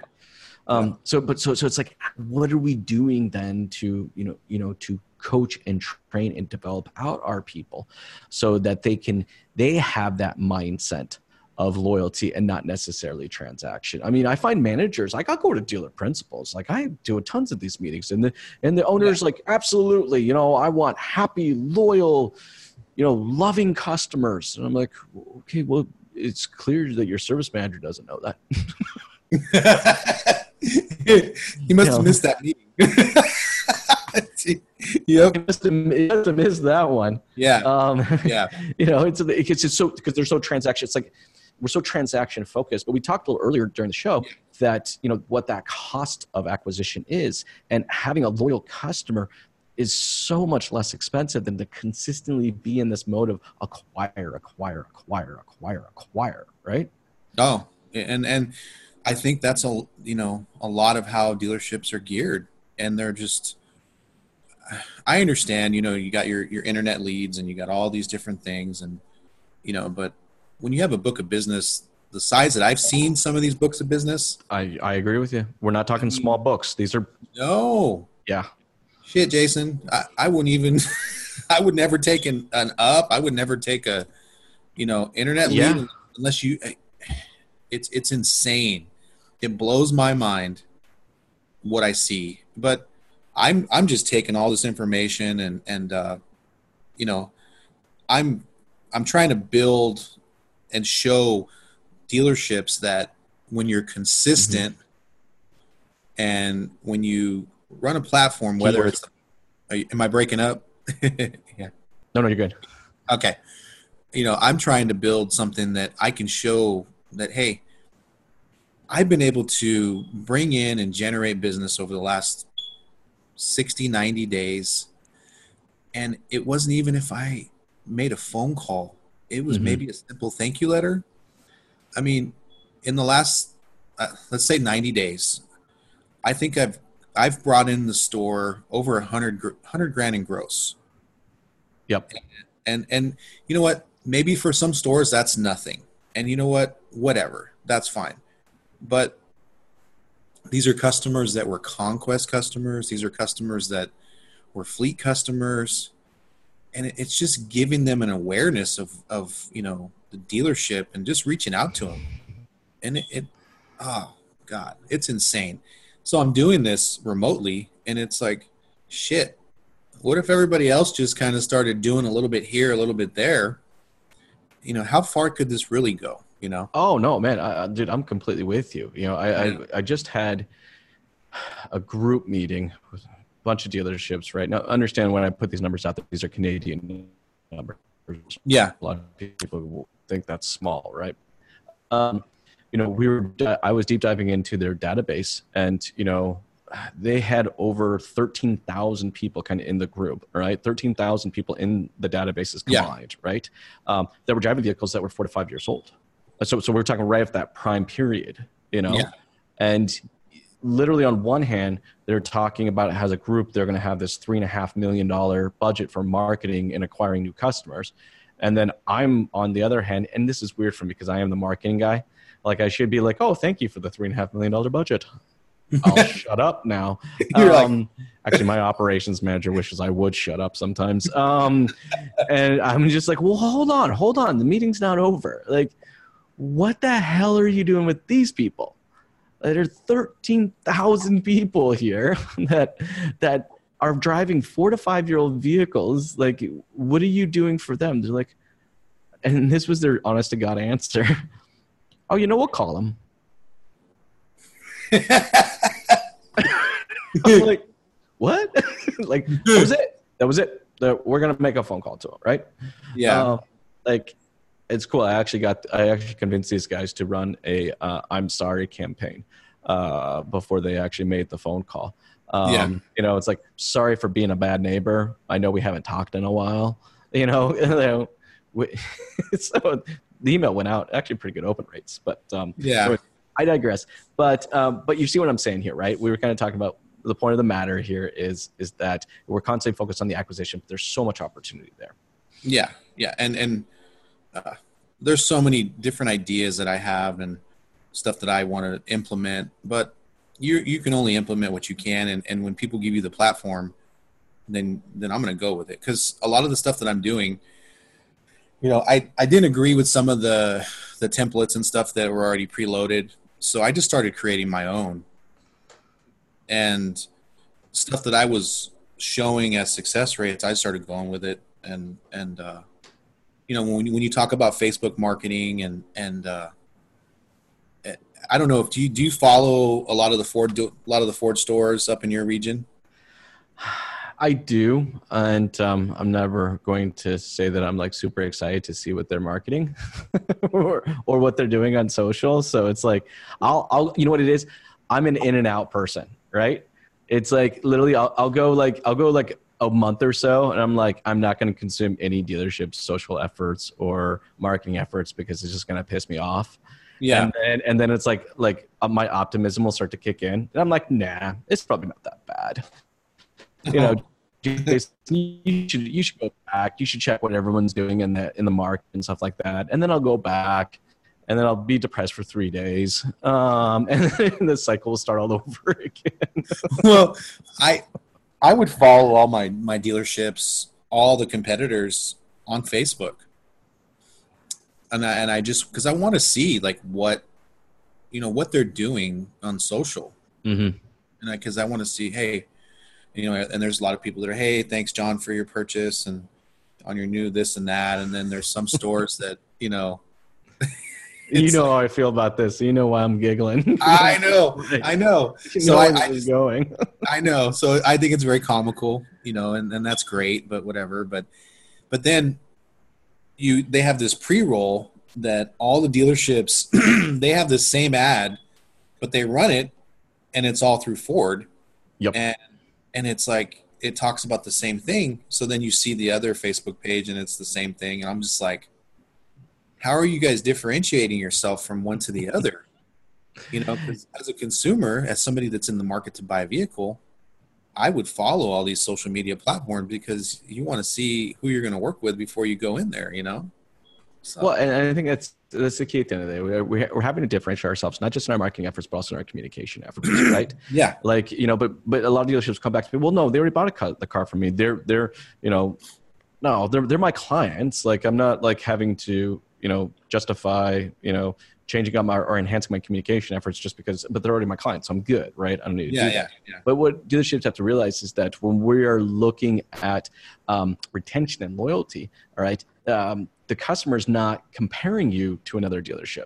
um so but so so it's like what are we doing then to you know you know to coach and train and develop out our people so that they can they have that mindset of loyalty and not necessarily transaction. I mean, I find managers like I'll go to dealer principals. Like I do tons of these meetings, and the and the owners like absolutely, you know, I want happy, loyal, you know, loving customers. And I'm like, okay, well, it's clear that your service manager doesn't know that. you must Yeah. have missed that meeting yep You must have, you must have missed that one. yeah Um, yeah you know, it's it's just so because they're so transaction. It's like we're so transaction focused. But we talked a little earlier during the show that you know what that cost of acquisition is, and having a loyal customer is so much less expensive than to consistently be in this mode of acquire, acquire, acquire, acquire, acquire. Right? Oh, and and I think that's a you know a lot of how dealerships are geared, and they're just. I understand, you know, you got your your internet leads and you got all these different things, and you know, but when you have a book of business the size that I've seen some of these books of business, I I agree with you. We're not talking small books. These are no yeah. shit, Jason. I, I wouldn't even. I would never take an, an up. I would never take a, you know, internet Yeah. lead unless you. It's it's insane. It blows my mind what I see, but I'm I'm just taking all this information and and uh, you know, I'm I'm trying to build and show dealerships that when you're consistent and when you run a platform, whether it's you, am I breaking up? yeah. No, no, you're good. Okay. You know, I'm trying to build something that I can show that, hey, I've been able to bring in and generate business over the last 60, 90 days. And it wasn't even if I made a phone call, it was Mhm. maybe a simple thank you letter. I mean, in the last, uh, let's say 90 days, I think I've I've brought in the store over a hundred hundred grand in gross Yep. and and you know what maybe for some stores that's nothing and you know what whatever that's fine but these are customers that were conquest customers. These are customers that were fleet customers. And it's just giving them an awareness of of you know the dealership and just reaching out to them and it, it oh god it's insane. So i'm doing this remotely and it's like shit what if everybody else just kind of started doing a little bit here a little bit there? You know how far could this really go you know Oh no, man, I, dude, I'm completely with you. You know, I, Yeah. I I just had a group meeting with a bunch of dealerships. Right now, understand when I put these numbers out that these are Canadian numbers. yeah A lot of people think that's small, right? Um, you know, we were I was deep diving into their database, and you know, they had over thirteen thousand people kind of in the group, right? Thirteen thousand people in the databases Yeah. combined, right? Um, that were driving vehicles that were four to five years old. So, so we're talking right at that prime period, you know, Yeah. and literally on one hand, they're talking about as a group they're going to have this three and a half million dollar budget for marketing and acquiring new customers, and then I'm on the other hand, and this is weird for me because I am the marketing guy. Like I should be like, oh, thank you for the three and a half million dollar budget. I'll shut up now. You're like- Um, actually, my operations manager wishes I would shut up sometimes. Um, and I'm just like, well, hold on, hold on. The meeting's not over. Like, what the hell are you doing with these people? There are 13,000 people here that that are driving four to five year old vehicles. Like, what are you doing for them? They're like, and this was their honest to God answer. oh, you know, we'll call them. I'm like, what? like, that was it. That was it. That we're gonna make a phone call to him, right? yeah. Uh, like, it's cool. I actually got. I actually convinced these guys to run a uh, "I'm sorry" campaign uh, before they actually made the phone call. Um, Yeah. You know, it's like, sorry for being a bad neighbor. I know we haven't talked in a while. You know, you know, we, so the email went out. Actually, pretty good open rates, but um, yeah. so I digress. But um, but you see what I'm saying here, right? We were kind of talking about the point of the matter here is is that we're constantly focused on the acquisition, but there's so much opportunity there. Yeah, yeah, and and uh, there's so many different ideas that I have and stuff that I want to implement, but you you can only implement what you can, and and when people give you the platform, then then I'm going to go with it. Because a lot of the stuff that I'm doing, you know, I I didn't agree with some of the the templates and stuff that were already preloaded, so I just started creating my own, and stuff that I was showing as success rates, I started going with it, and and uh, you know when you, when you talk about Facebook marketing and and uh, I don't know if do you do you follow a lot of the Ford a lot of the Ford stores up in your region? I do, and um, I'm never going to say that I'm like super excited to see what they're marketing or or what they're doing on social. So it's like I'll I'll you know what it is. I'm an in and out person, right? It's like literally I'll I'll go like I'll go like a month or so, and I'm like I'm not going to consume any dealership social efforts or marketing efforts because it's just going to piss me off. Yeah, And then, and then it's like like uh, my optimism will start to kick in, and I'm like, nah, it's probably not that bad. You know, you should you should go back. You should check what everyone's doing in the in the market and stuff like that. And then I'll go back, and then I'll be depressed for three days, um, and then the cycle will start all over again. well, I I would follow all my my dealerships, all the competitors on Facebook, and I, and I just because I want to see like what you know what they're doing on social, mm-hmm. and because I, want to see hey, you know, and there's a lot of people that are hey, thanks John for your purchase and on your new this and that, and then there's some stores that you know. You know how I feel about this. You know why I'm giggling. I know, I know. You So know I, I just, going. I know. So I think it's very comical, you know, and, and that's great, but whatever. But but then you they have this pre-roll that all the dealerships they have the same ad, but they run it and it's all through Ford. Yep. And and it's like it talks about the same thing. So then you see the other Facebook page and it's the same thing. And I'm just like, how are you guys differentiating yourself from one to the other? You know, as a consumer, as somebody that's in the market to buy a vehicle, I would follow all these social media platforms because you want to see who you're going to work with before you go in there. You know. So, Well, and I think that's that's the key at the end of the day. We're, we're we're having to differentiate ourselves, not just in our marketing efforts, but also in our communication efforts, right? yeah, Like you know, but but a lot of dealerships come back to me. Well, no, they already bought a car, the car from me. They're they're you know, no, they're they're my clients. Like I'm not like having to you know justify you know changing up my or enhancing my communication efforts just because, but they're already my clients, so I'm good, right? I don't need to yeah, do yeah, that. yeah. But what dealerships have to realize is that when we are looking at um, retention and loyalty, all right, um, the customer is not comparing you to another dealership.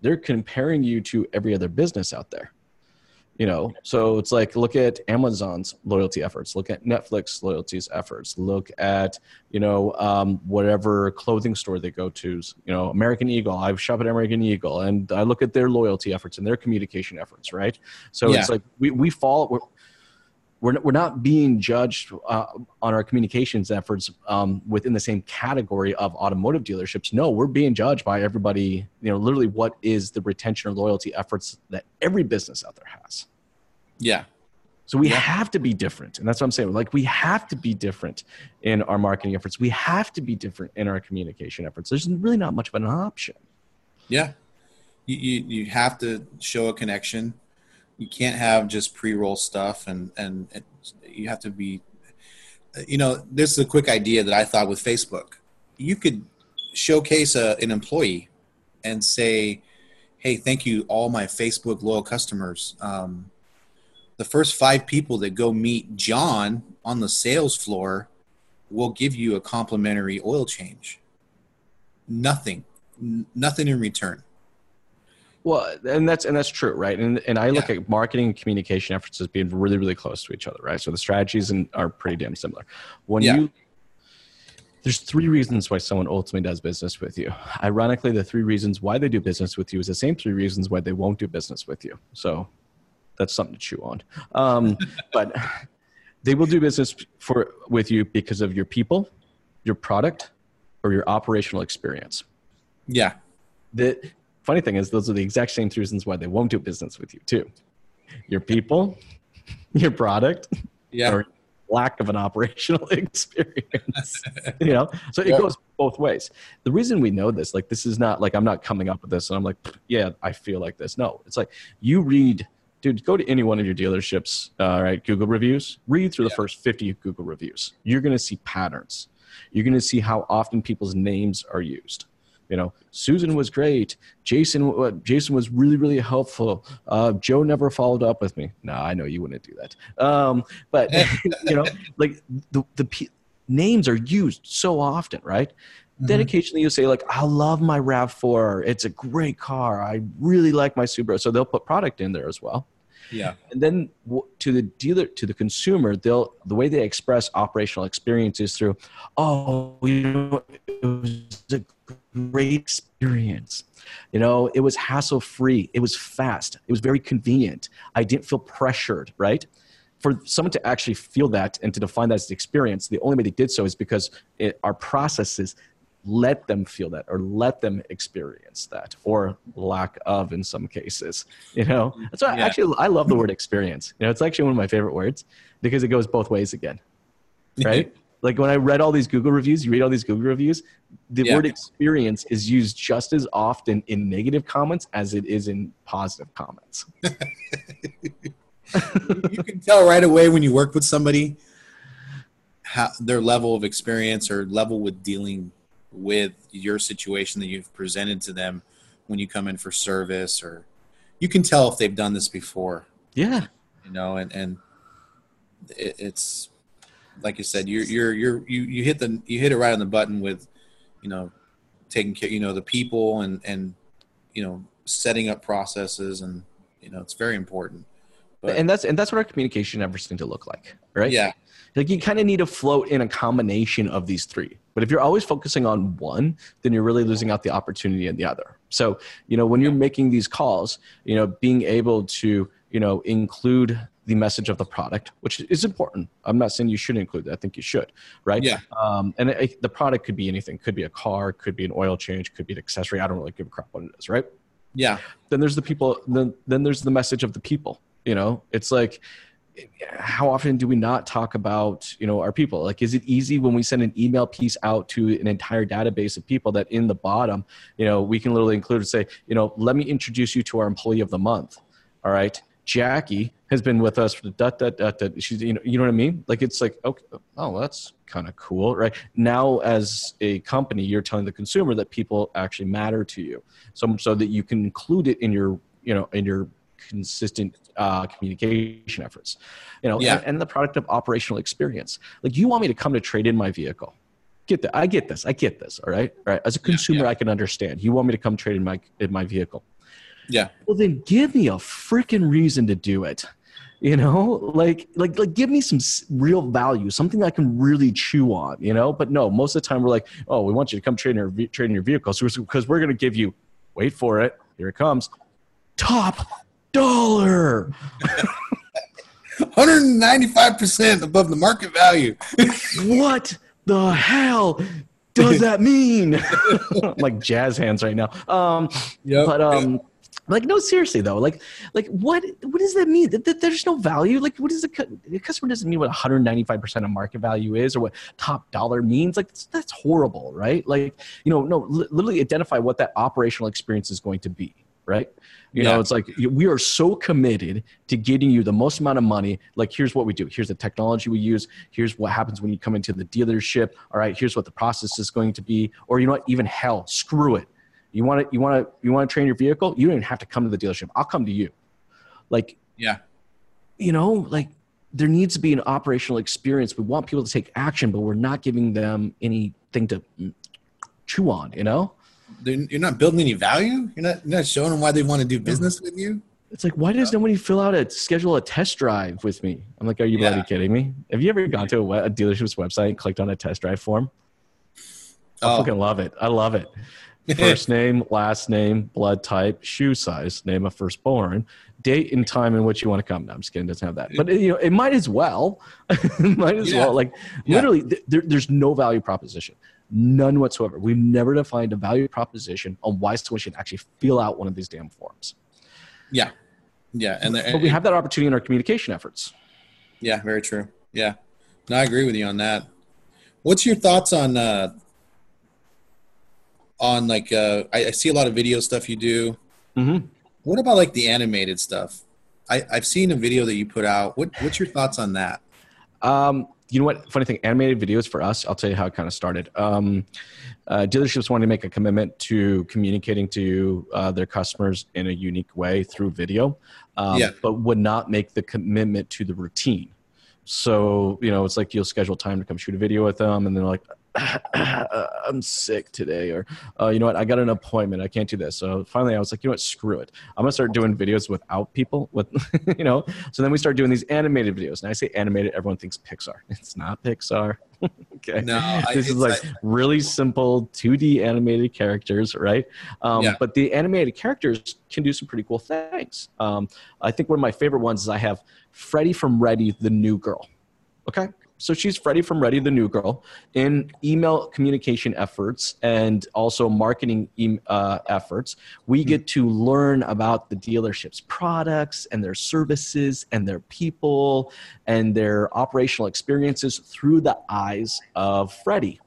They're comparing you to every other business out there. You know, so it's like look at Amazon's loyalty efforts, look at Netflix loyalties efforts, look at you know um, whatever clothing store they go to. You know, American Eagle. I shop at American Eagle, and I look at their loyalty efforts and their communication efforts. Right. So Yeah. it's like we we follow. We're, we're, not being judged uh, on our communications efforts um, within the same category of automotive dealerships. No, we're being judged by everybody. You know, literally, what is the retention or loyalty efforts that every business out there has? yeah. So we Yeah. have to be different, and that's what I'm saying. Like we have to be different in our marketing efforts. We have to be different in our communication efforts. There's really not much of an option. Yeah. You, you, you have to show a connection You can't have just pre-roll stuff, and and it, you have to be. You know, this is a quick idea that I thought with Facebook. You could showcase a, an employee and say, "Hey, thank you, all my Facebook loyal customers. Um, the first five people that go meet John on the sales floor will give you a complimentary oil change. Nothing, N- nothing in return." Well, and that's and that's true, right? And and I look yeah. at marketing and communication efforts as being really really close to each other, right? So the strategies and are pretty damn similar. When yeah. you there's three reasons why someone ultimately does business with you. Ironically, the three reasons why they do business with you is the same three reasons why they won't do business with you. So that's something to chew on. Um, but they will do business for with you because of your people, your product, or your operational experience. Yeah. The funny thing is, those are the exact same reasons why they won't do business with you too. Your people, your product, yeah. or lack of an operational experience you know so it yeah. goes both ways the reason we know this like this is not like i'm not coming up with this and i'm like yeah i feel like this no it's like you read dude go to any one of your dealerships uh, right google reviews read through yeah. the first 50 google reviews you're going to see patterns you're going to see how often people's names are used you know susan was great. Jason uh, jason was really really helpful. Uh, joe never followed up with me. No i know you wouldn't do that. Um, but you know like the, the p- names are used so often right? Mm-hmm. then occasionally you say like i love my rav4 it's a great car. I really like my subaru. So they'll put product in there as well. Yeah. And then to the dealer to the consumer they'll the way they express operational experiences through oh you know it was a great experience. You know, it was hassle free, it was fast, it was very convenient. I didn't feel pressured, right? For someone to actually feel that and to define that as experience, the only way they did so is because it, our processes let them feel that or let them experience that or lack of in some cases you know so yeah. actually i love the word experience you know it's actually one of my favorite words because it goes both ways again right like when I read all these Google reviews, you read all these Google reviews, the yeah. word experience is used just as often in negative comments as it is in positive comments. you can tell right away when you work with somebody how their level of experience or level with dealing with your situation that you've presented to them when you come in for service or you can tell if they've done this before. Yeah. You know, and and it, it's like you said, you're you're you're you you hit the you hit it right on the button with, you know, taking care, you know, the people and and you know setting up processes and you know it's very important. But, and that's and that's what our communication efforts need to look like, right? Yeah. Like you kind of need to float in a combination of these three. But if you're always focusing on one, then you're really losing out the opportunity in the other. So, you know, when you're making these calls, you know, being able to, you know, include the message of the product, which is important. I'm not saying you should include that. I think you should, right? Yeah. Um, and it, the product could be anything. Could be a car, could be an oil change, could be an accessory. I don't really give a crap what it is, right? Yeah. Then there's the people. Then then there's the message of the people. You know, it's like how often do we not talk about you know our people like is it easy when we send an email piece out to an entire database of people that in the bottom you know we can literally include and say you know let me introduce you to our employee of the month all right Jackie has been with us for the dot dot dot dot. She's you know you know what I mean? Like it's like okay, oh that's kind of cool, right? Now as a company, you're telling the consumer that people actually matter to you, so so that you can include it in your you know in your consistent uh, communication efforts, you know, yeah. and, and the product of operational experience. Like you want me to come to trade in my vehicle get that. I get this. I get this. All right. All right. As a consumer, yeah, yeah. I can understand. You want me to come trade in my in my vehicle. Yeah. Well, then give me a freaking reason to do it. You know, like like like give me some real value, something I can really chew on. You know, but no, most of the time we're like, oh, we want you to come trade in your trade in your vehicle, so because we're going to give you, wait for it, here it comes, top dollar. 195% above the market value. what the hell does that mean? like jazz hands right now. Um, yep, but um. Like no, seriously though. Like, like what? What does that mean? That, there's no value. Like, what is the, the customer doesn't mean what 195 percent of market value is or what top dollar means? Like, that's, that's horrible, right? Like, you know, no, li- literally identify what that operational experience is going to be, right? You Yeah. know, it's like we are so committed to getting you the most amount of money. Like, here's what we do. Here's the technology we use. Here's what happens when you come into the dealership. All right, here's what the process is going to be. Or you know what? Even hell, screw it. You want to you want to you want to train your vehicle? You don't even have to come to the dealership. I'll come to you. Like, Yeah. you know, like there needs to be an operational experience. We want people to take action, but we're not giving them anything to chew on. You know, You're not building any value. You're not, you're not showing them why they want to do business with you. it's like why does nobody fill out a schedule a test drive with me? I'm like, are you Yeah. bloody kidding me? Have you ever gone to a, we- a dealership's website and clicked on a test drive form? I Oh, fucking love it. I love it. First name, last name, blood type, shoe size, name of firstborn, date and time in which you want to come. No, I'm just kidding. It doesn't have that, but you know, it might as well. might as Yeah. well. Like Yeah. literally, th- there, there's no value proposition, none whatsoever. We've never defined a value proposition on why someone should actually fill out one of these damn forms. yeah, yeah, and, But we have that opportunity in our communication efforts. yeah, very true. Yeah, no, I agree with you on that. What's your thoughts on uh, on like uh, I, I see a lot of video stuff you do. Mm-hmm. What about like the animated stuff? I, I've seen a video that you put out. What what's your thoughts on that? Um, you know what? Funny thing, animated videos for us. I'll tell you how it kind of started. Um, uh, dealerships wanted to make a commitment to communicating to uh, their customers in a unique way through video, um, Yeah. but would not make the commitment to the routine. So you know, it's like you'll schedule time to come shoot a video with them, and they're like, "I'm sick today," or uh, "You know what? I got an appointment. I can't do this." So finally, I was like, "You know what? Screw it. I'm gonna start doing videos without people." With you know, so then we start doing these animated videos. And I say animated, everyone thinks Pixar. It's not Pixar. okay. No, I- this is like really simple 2D animated characters, right? Um, Yeah. But the animated characters can do some pretty cool things. Um, I think one of my favorite ones is I have Freddie from Ready, the new girl. Okay. So she's Freddie from Ready, the new girl, in email communication efforts and also marketing uh, efforts. We get to learn about the dealership's products and their services and their people and their operational experiences through the eyes of Freddie.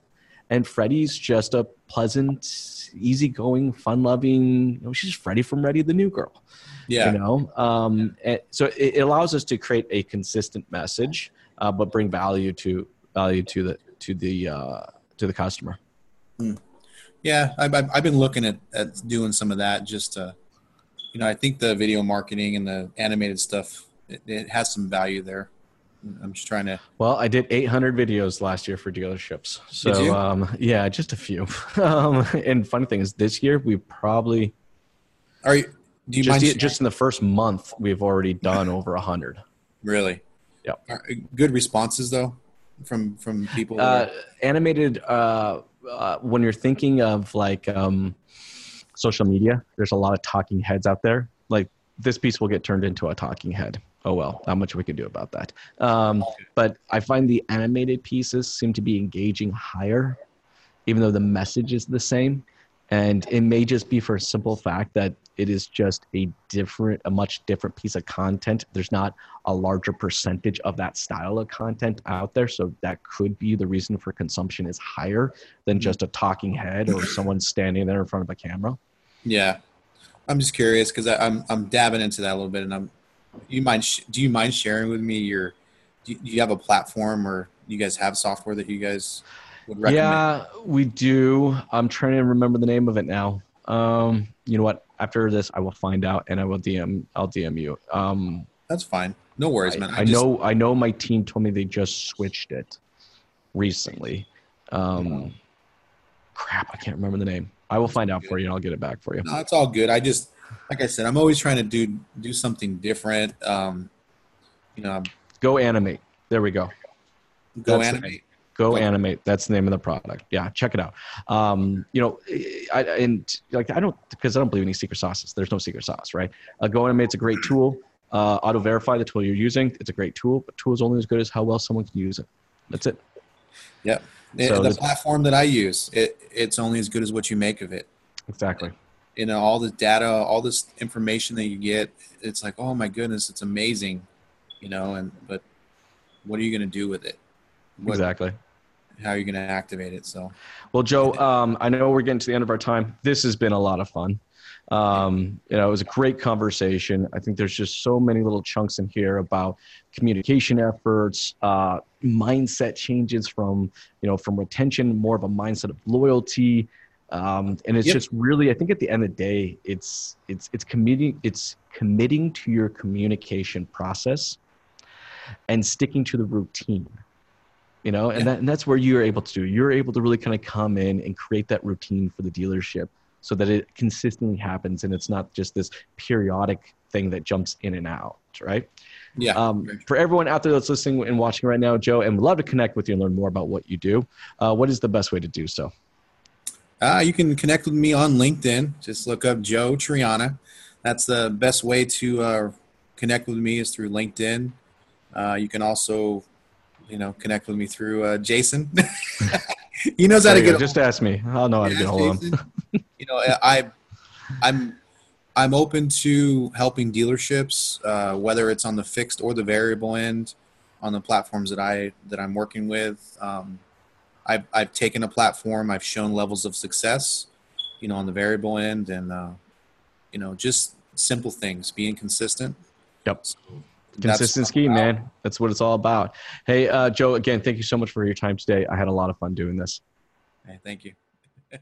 And Freddie's just a pleasant, easygoing, fun-loving. You know, she's Freddie from Ready, the new girl Yeah, you know um, so it, it allows us to create a consistent message uh, but bring value to value to the to the uh, to the customer yeah. I've, I've been looking at, at doing some of that. Just to, you know, I think the video marketing and the animated stuff it, it has some value there. I'm just trying to. well i did 800 videos last year for dealerships so um, yeah just a few um, and funny thing is this year we probably Are you? Do you just, mind? just in the first month we've already done over 100 really? Yep. Are, good responses though from from people. uh, animated uh, uh, when you're thinking of like um, social media there's a lot of talking heads out there like this piece will get turned into a talking head oh well not much we can do about that um, but i find the animated pieces seem to be engaging higher even though the message is the same and it may just be for a simple fact that it is just a different a much different piece of content there's not a larger percentage of that style of content out there so that could be the reason for consumption is higher than just a talking head or someone standing there in front of a camera yeah, I'm just curious because I'm I'm dabbing into that a little bit, and I'm. You mind? sh- Do you mind sharing with me your? Do you, do you have a platform or you guys have software that you guys would recommend? yeah we do i'm trying to remember the name of it now um, you know what after this i will find out and i will dm i'll dm you um, That's fine. No worries, I, man. I just- know I know my team told me they just switched it recently. Um, crap, I can't remember the name. I will find out for you and I'll get it back for you. No, it's all good. I just, like I said, I'm always trying to do do something different. Um, you know, GoAnimate. There we go. go That's- animate. GoAnimate. That's the name of the product. Yeah, check it out. Um, you know, I and like I don't because I don't believe in any secret sauces. There's no secret sauce, right? Uh, GoAnimate's a great tool. Uh, Auto verify the tool you're using. It's a great tool, but tool is only as good as how well someone can use it. That's it. Yeah, The- So the platform that I use, it it's only as good as what you make of it. Exactly. You know, all the data, all this information that you get, it's like, oh my goodness, it's amazing. You know, and but what are you going to do with it? What, Exactly. How are you going to activate it? So Well, Joe, um, I know we're getting to the end of our time. This has been a lot of fun. Um, you know, it was a great conversation. I think there's just so many little chunks in here about communication efforts, uh, mindset changes from you know from retention, more of a mindset of loyalty. Um, and it's yep. just really, I think at the end of the day, it's it's it's committing it's committing to your communication process and sticking to the routine you know and, yeah. that, and that's where you're able to do you're able to really kind of come in and create that routine for the dealership so that it consistently happens and it's not just this periodic thing that jumps in and out right? Yeah. Um, for everyone out there that's listening and watching right now joe and would love to connect with you and learn more about what you do uh, what is the best way to do so? Uh, you can connect with me on linkedin. Just look up joe triana. That's the best way to uh, connect with me is through linkedin. Uh, you can also you know, connect with me through uh, Jason. he knows how to get. Just ask me. I'll know how to get hold of him. you know, I, I'm, I'm open to helping dealerships, uh, whether it's on the fixed or the variable end, on the platforms that I that I'm working with. Um, I've I've taken a platform. I've shown levels of success, you know, on the variable end, and uh, you know, just simple things, being consistent. Yep. So, Consistency, man. That's what it's all about. Hey, uh, Joe, again, thank you so much for your time today. I had a lot of fun doing this. Hey, thank you.